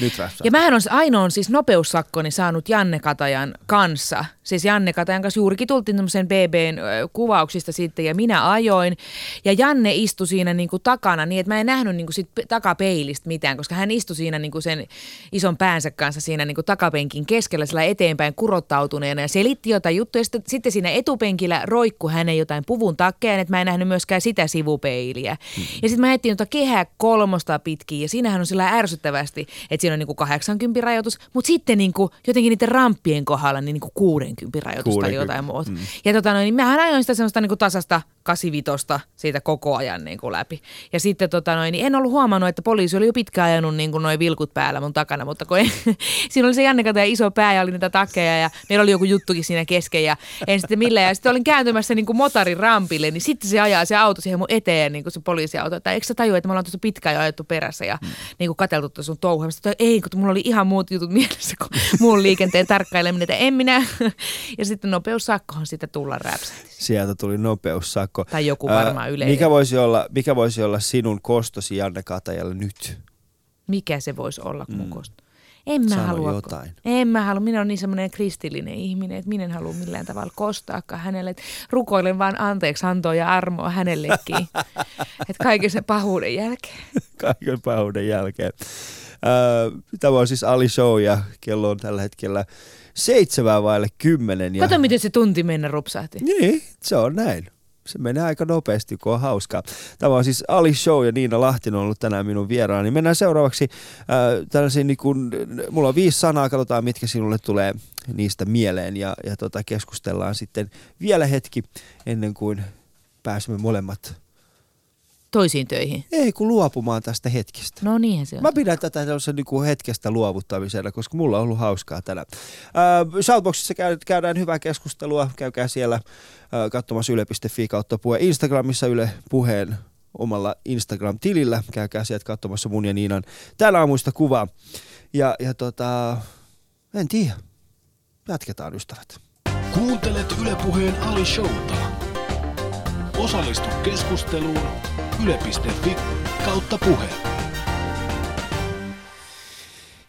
nyt räpsää. Ja mähän on ainoan siis nopeussakkooni saanut Janne Katajan kanssa. Siis Janne Katajan kanssa juurikin tultiin tämmöisen BBn kuvauksista sitten ja minä ajoin. Ja Janne istui siinä niinku takana niin, että mä en nähnyt niinku sit pe- takapeilistä mitään, koska hän istui siinä niinku sen ison päänsä kanssa siinä niinku takapenkin keskellä sillä eteenpäin kurottautuneena ja selitti jotain juttuja. Sitten, sitten siinä etupenkillä roikku hänen jotain puvun takkeen, että mä en nähnyt myöskään sitä sivupeiliä. Hmm. Ja sitten mä etsin jotain kehää kolmosta pitkin ja siinähän on sillä ärsyttävästi, että siinä on niinku 80 rajoitus, mutta sitten niinku jotenkin niiden ramppien kohdalla niin niinku 60 rajoitus tai 60, jotain muuta. Mm. Ja tota noin, niin mähän ajoin sitä semmoista niinku tasasta 85 siitä koko ajan niinku läpi. Ja sitten tota noin, niin en ollut huomannut, että poliisi oli jo pitkään ajanut niinku noin vilkut päällä mun takana, mutta kun en, siinä oli se Janne ja iso pää ja oli niitä takkeja ja meillä oli joku juttukin siinä kesken ja en sitten millään. Ja sitten olin kääntymässä niinku motarin rampille, niin sitten se ajaa se auto siihen mun eteen, niin kuin se poliisiauto. Että eikö sä tajua, että me ollaan tuossa pitkään jo ajettu perässä ja mm. niin kuin katseltu tuossa sun että ei, kun mulla oli ihan muut jutut mielessä kuin muun liikenteen tarkkaileminen, että en minä. Ja sitten nopeussakkohan sitten tulla räpsähti. Sieltä tuli nopeussakko. Tai joku varmaan yleinen. mikä, voisi olla, mikä voisi olla sinun kostosi Janne Katajalle nyt? Mikä se voisi olla kun mm. En mä Sano halua. jotain. En mä halua. Minä olen niin semmoinen kristillinen ihminen, että minä en halua millään tavalla kostaakaan hänelle. Että rukoilen vaan anteeksi antoa ja armoa hänellekin. että kaiken sen pahuuden jälkeen. Kaiken pahuuden jälkeen. Tämä on siis Ali Show ja kello on tällä hetkellä seitsemän vaille kymmenen. Ja... Kato, miten se tunti mennä rupsahti. Niin, se on näin. Se menee aika nopeasti, kun on hauskaa. Tämä on siis Ali Show ja Niina Lahtinen on ollut tänään minun vieraani. Mennään seuraavaksi äh, tällaisiin, niin kun, mulla on viisi sanaa, katsotaan mitkä sinulle tulee niistä mieleen ja, ja tota, keskustellaan sitten vielä hetki ennen kuin pääsemme molemmat, Toisiin töihin. ei kun luopumaan tästä hetkestä. No niinhän se on. Mä pidän tätä tällaisen niin hetkestä luovuttamisena, koska mulla on ollut hauskaa tänään. Äh, Shoutboxissa käy, käydään hyvää keskustelua. Käykää siellä äh, katsomassa yle.fi kautta puhe. Instagramissa Yle puheen omalla Instagram-tilillä. Käykää sieltä katsomassa mun ja Niinan täällä aamuista kuvaa. Ja, ja tota, en tiedä. Jatketaan ystävät. Kuuntelet Yle Puheen Ali Showta. Osallistu keskusteluun yle.fi kautta puhe.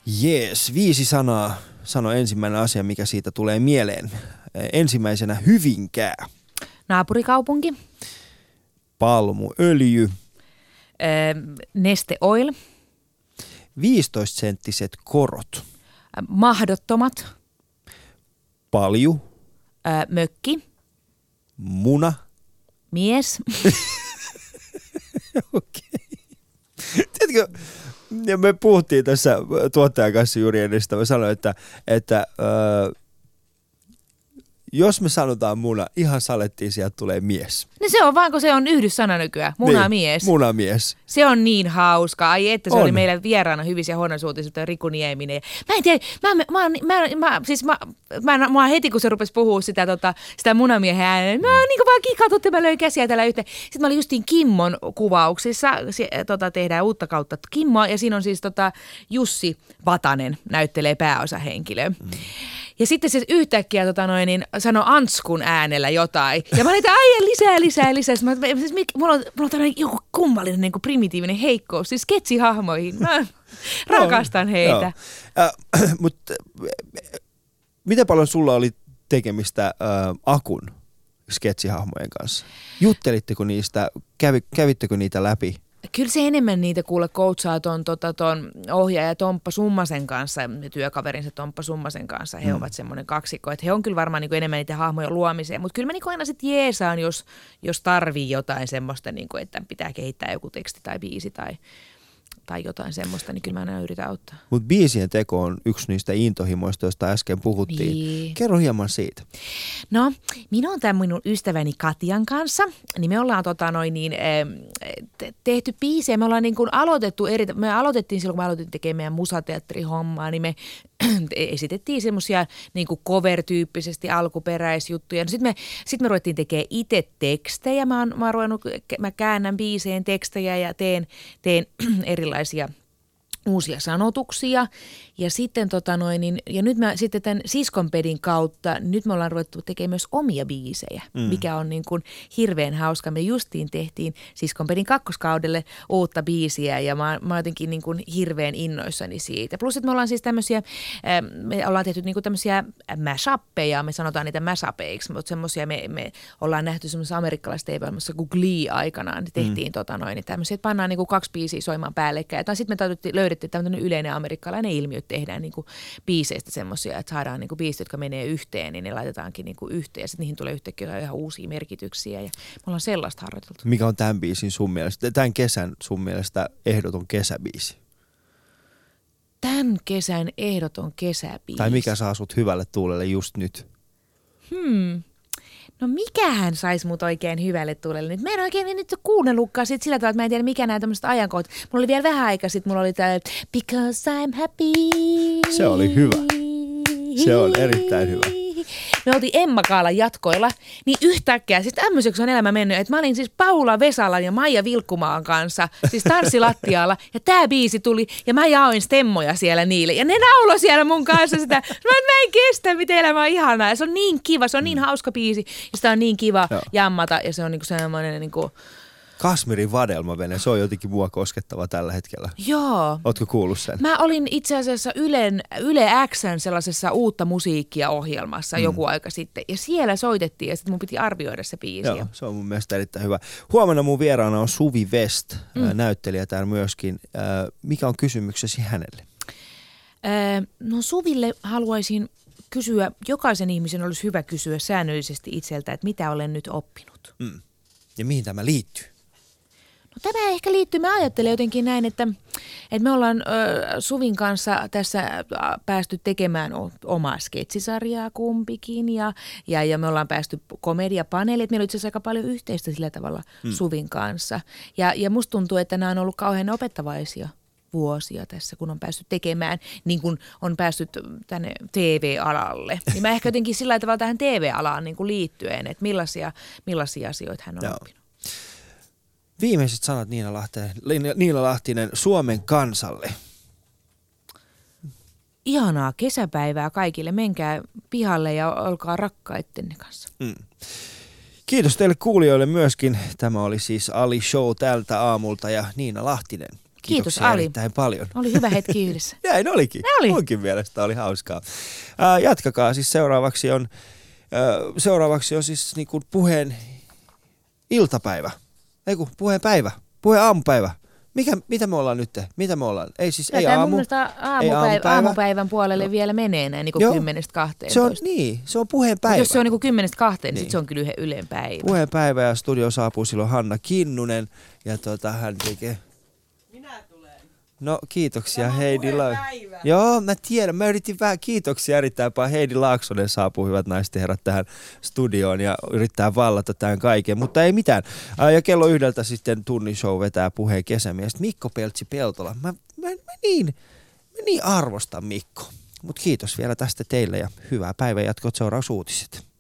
Jees, viisi sanaa. Sano ensimmäinen asia, mikä siitä tulee mieleen. Ensimmäisenä Hyvinkää. Naapurikaupunki. Palmuöljy. Öö, Neste Oil. 15-senttiset korot. Mahdottomat. Palju. Öö, Mökki. Muna. Mies. Okei. Tiedätkö, ja me puhuttiin tässä tuottajan kanssa juuri ennen sitä, mä sanoin, että, että öö, jos me sanotaan muna, ihan salettiin, sieltä tulee mies. No se on vaan, kun se on yhdyssana nykyään. Munamies. Niin, munamies. Se on niin hauska. Ai että se On. oli meillä vieraana hyvissä ja huonosuutisissa Riku Nieminen. Mä en tiedä, mä, mä, mä, mä, mä, siis mä, mä, mä, mä heti kun se rupesi puhua sitä, tota, sitä munamiehen ääneen, mä niin kuin vaan kikatutti, mä löin käsiä tällä yhteen. Sitten mä olin justiin Kimmon kuvauksissa, se, tota, tehdään uutta kautta Kimmoa ja siinä on siis tota, Jussi Vatanen näyttelee pääosahenkilöä. Mm. Ja sitten se yhtäkkiä tota noin, niin sanoi Anskun äänellä jotain. Ja mä olin, että ai lisää, lisää, lisää. Sitten Mä, siis, mik, mulla on, mulla on tämmöinen joku kummallinen niin kuin primitiivinen heikkous, siis sketsihahmoihin. Mä rakastan heitä. Äh, Mutta miten paljon sulla oli tekemistä äh, Akun sketsihahmojen kanssa? Juttelitteko niistä, kävi, kävittekö niitä läpi? Kyllä se enemmän niitä kuule coachaa ton, tota, ton ohjaaja Tomppa Summasen kanssa, työkaverinsa Tomppa Summasen kanssa. He mm. ovat semmoinen kaksikko, että he on kyllä varmaan niin enemmän niitä hahmoja luomiseen. Mutta kyllä mä niin aina sitten jeesaan, jos, jos tarvii jotain semmoista, niin kuin, että pitää kehittää joku teksti tai biisi tai, tai jotain semmoista, niin kyllä mä aina yritän auttaa. Mutta biisien teko on yksi niistä intohimoista, joista äsken puhuttiin. Niin. Kerro hieman siitä. No, minä olen tämän minun ystäväni Katian kanssa. Niin me ollaan tota, noin, niin, tehty biisejä. Me ollaan niin kuin aloitettu eri, me aloitettiin silloin, kun me aloitettiin tekemään meidän musateatterihommaa, niin me esitettiin semmoisia niin cover-tyyppisesti alkuperäisjuttuja. No sitten me, sit me ruvettiin tekemään itse tekstejä. Mä, oon, mä, oon ruvennut, mä käännän biiseen tekstejä ja teen, teen erilaisia – uusia sanotuksia. Ja sitten tota noin, niin, ja nyt mä sitten tämän siskonpedin kautta, nyt me ollaan ruvettu tekemään myös omia biisejä, mm. mikä on niin kuin hirveän hauska. Me justiin tehtiin siskonpedin kakkoskaudelle uutta biisiä ja mä, mä jotenkin niin kuin hirveän innoissani siitä. Plus, että me ollaan siis tämmöisiä, me ollaan tehty niin kuin tämmöisiä mashappeja, me sanotaan niitä mashapeiksi, mutta semmoisia me, me ollaan nähty semmoisessa amerikkalaisessa tv kuin Glee aikanaan, niin tehtiin mm. tota noin, niin tämmöisiä, että pannaan niin kuin kaksi biisiä soimaan päällekkäin. Tai sitten me löydettiin tämmöinen yleinen amerikkalainen ilmiö, että tehdään niin kuin biiseistä semmoisia, että saadaan niin kuin biisit, jotka menee yhteen, niin ne laitetaankin niin kuin yhteen. Sitten niihin tulee yhtäkkiä ihan uusia merkityksiä ja me ollaan sellaista harjoiteltu. Mikä on tämän biisin sun mielestä, tämän kesän sun mielestä ehdoton kesäbiisi? Tämän kesän ehdoton kesäbiisi. Tai mikä saa sut hyvälle tuulelle just nyt? Hmm no mikähän saisi mut oikein hyvälle tulelle nyt. Mä en oikein nyt kuunnellutkaan sit sillä tavalla, että mä en tiedä mikä nämä tämmöiset ajankohtat. Mulla oli vielä vähän aikaa sitten, mulla oli tää Because I'm happy. Se oli hyvä. Se on erittäin hyvä me oltiin Emma Kaalan jatkoilla, niin yhtäkkiä, siis tämmöiseksi on elämä mennyt, että mä olin siis Paula Vesalan ja Maija Vilkkumaan kanssa, siis tanssilattialla, ja tämä biisi tuli, ja mä jaoin stemmoja siellä niille, ja ne naulo siellä mun kanssa sitä, mä, mä en kestä, miten elämä on ihanaa, ja se on niin kiva, se on niin hauska biisi, ja sitä on niin kiva Joo. jammata, ja se on niinku semmoinen niinku, Kasmirin vadelmavene, se on jotenkin mua koskettava tällä hetkellä. Joo. Ootko kuullut sen? Mä olin itse asiassa Ylen, Yle Xn sellaisessa uutta musiikkia ohjelmassa mm. joku aika sitten. Ja siellä soitettiin ja sitten mun piti arvioida se biisi. Joo, se on mun mielestä erittäin hyvä. Huomenna mun vieraana on Suvi West, mm. näyttelijä täällä myöskin. Mikä on kysymyksesi hänelle? no Suville haluaisin kysyä, jokaisen ihmisen olisi hyvä kysyä säännöllisesti itseltä, että mitä olen nyt oppinut. Mm. Ja mihin tämä liittyy? No tämä ehkä liittyy, mä ajattelen jotenkin näin, että, että me ollaan ö, Suvin kanssa tässä päästy tekemään omaa sketsisarjaa kumpikin ja, ja, ja me ollaan päästy komediapaneeliin, että meillä on itse asiassa aika paljon yhteistä sillä tavalla hmm. Suvin kanssa. Ja, ja musta tuntuu, että nämä on ollut kauhean opettavaisia vuosia tässä, kun on päässyt tekemään, niin kuin on päässyt tänne TV-alalle. Niin mä ehkä jotenkin sillä tavalla tähän TV-alaan niin kuin liittyen, että millaisia, millaisia asioita hän on Joo. oppinut. Viimeiset sanat Niina, Lahtinen, Niina Lahtinen Suomen kansalle. Ihanaa kesäpäivää kaikille. Menkää pihalle ja olkaa rakkaittenne kanssa. Mm. Kiitos teille kuulijoille myöskin. Tämä oli siis Ali Show tältä aamulta ja Niina Lahtinen. Kiitos Ali. erittäin paljon. Oli hyvä hetki yhdessä. Näin olikin. Ne oli. Munkin mielestä oli hauskaa. Ää, jatkakaa siis seuraavaksi on, ää, seuraavaksi on siis niin kuin puheen iltapäivä. Ei kun puheen päivä, puheen aamupäivä. Mikä, mitä me ollaan nyt? Mitä me ollaan? Ei siis, ei aamu, aamupäivä, ei aamupäivä. aamupäivän puolelle no. vielä menee näin niin kuin kymmenestä kahteen. Se on, niin, se on puheen päivä. Jos se on niin kuin kymmenestä kahteen, niin, niin se on kyllä yhden ylen päivä. Puheen päivä ja studio saapuu silloin Hanna Kinnunen ja tota, hän tekee No kiitoksia Tämä Heidi La... Joo, mä tiedän. Mä yritin vähän kiitoksia erittäin paljon. Heidi Laaksonen saapuu, hyvät naiset ja herrat, tähän studioon ja yrittää vallata tämän kaiken. Mutta ei mitään. Ja kello yhdeltä sitten tunnin show vetää puheen kesämies. Mikko Peltsi Peltola. Mä, mä, mä, niin, mä niin arvostan Mikko. Mutta kiitos vielä tästä teille ja hyvää päivänjatkoa seuraavaksi uutiset.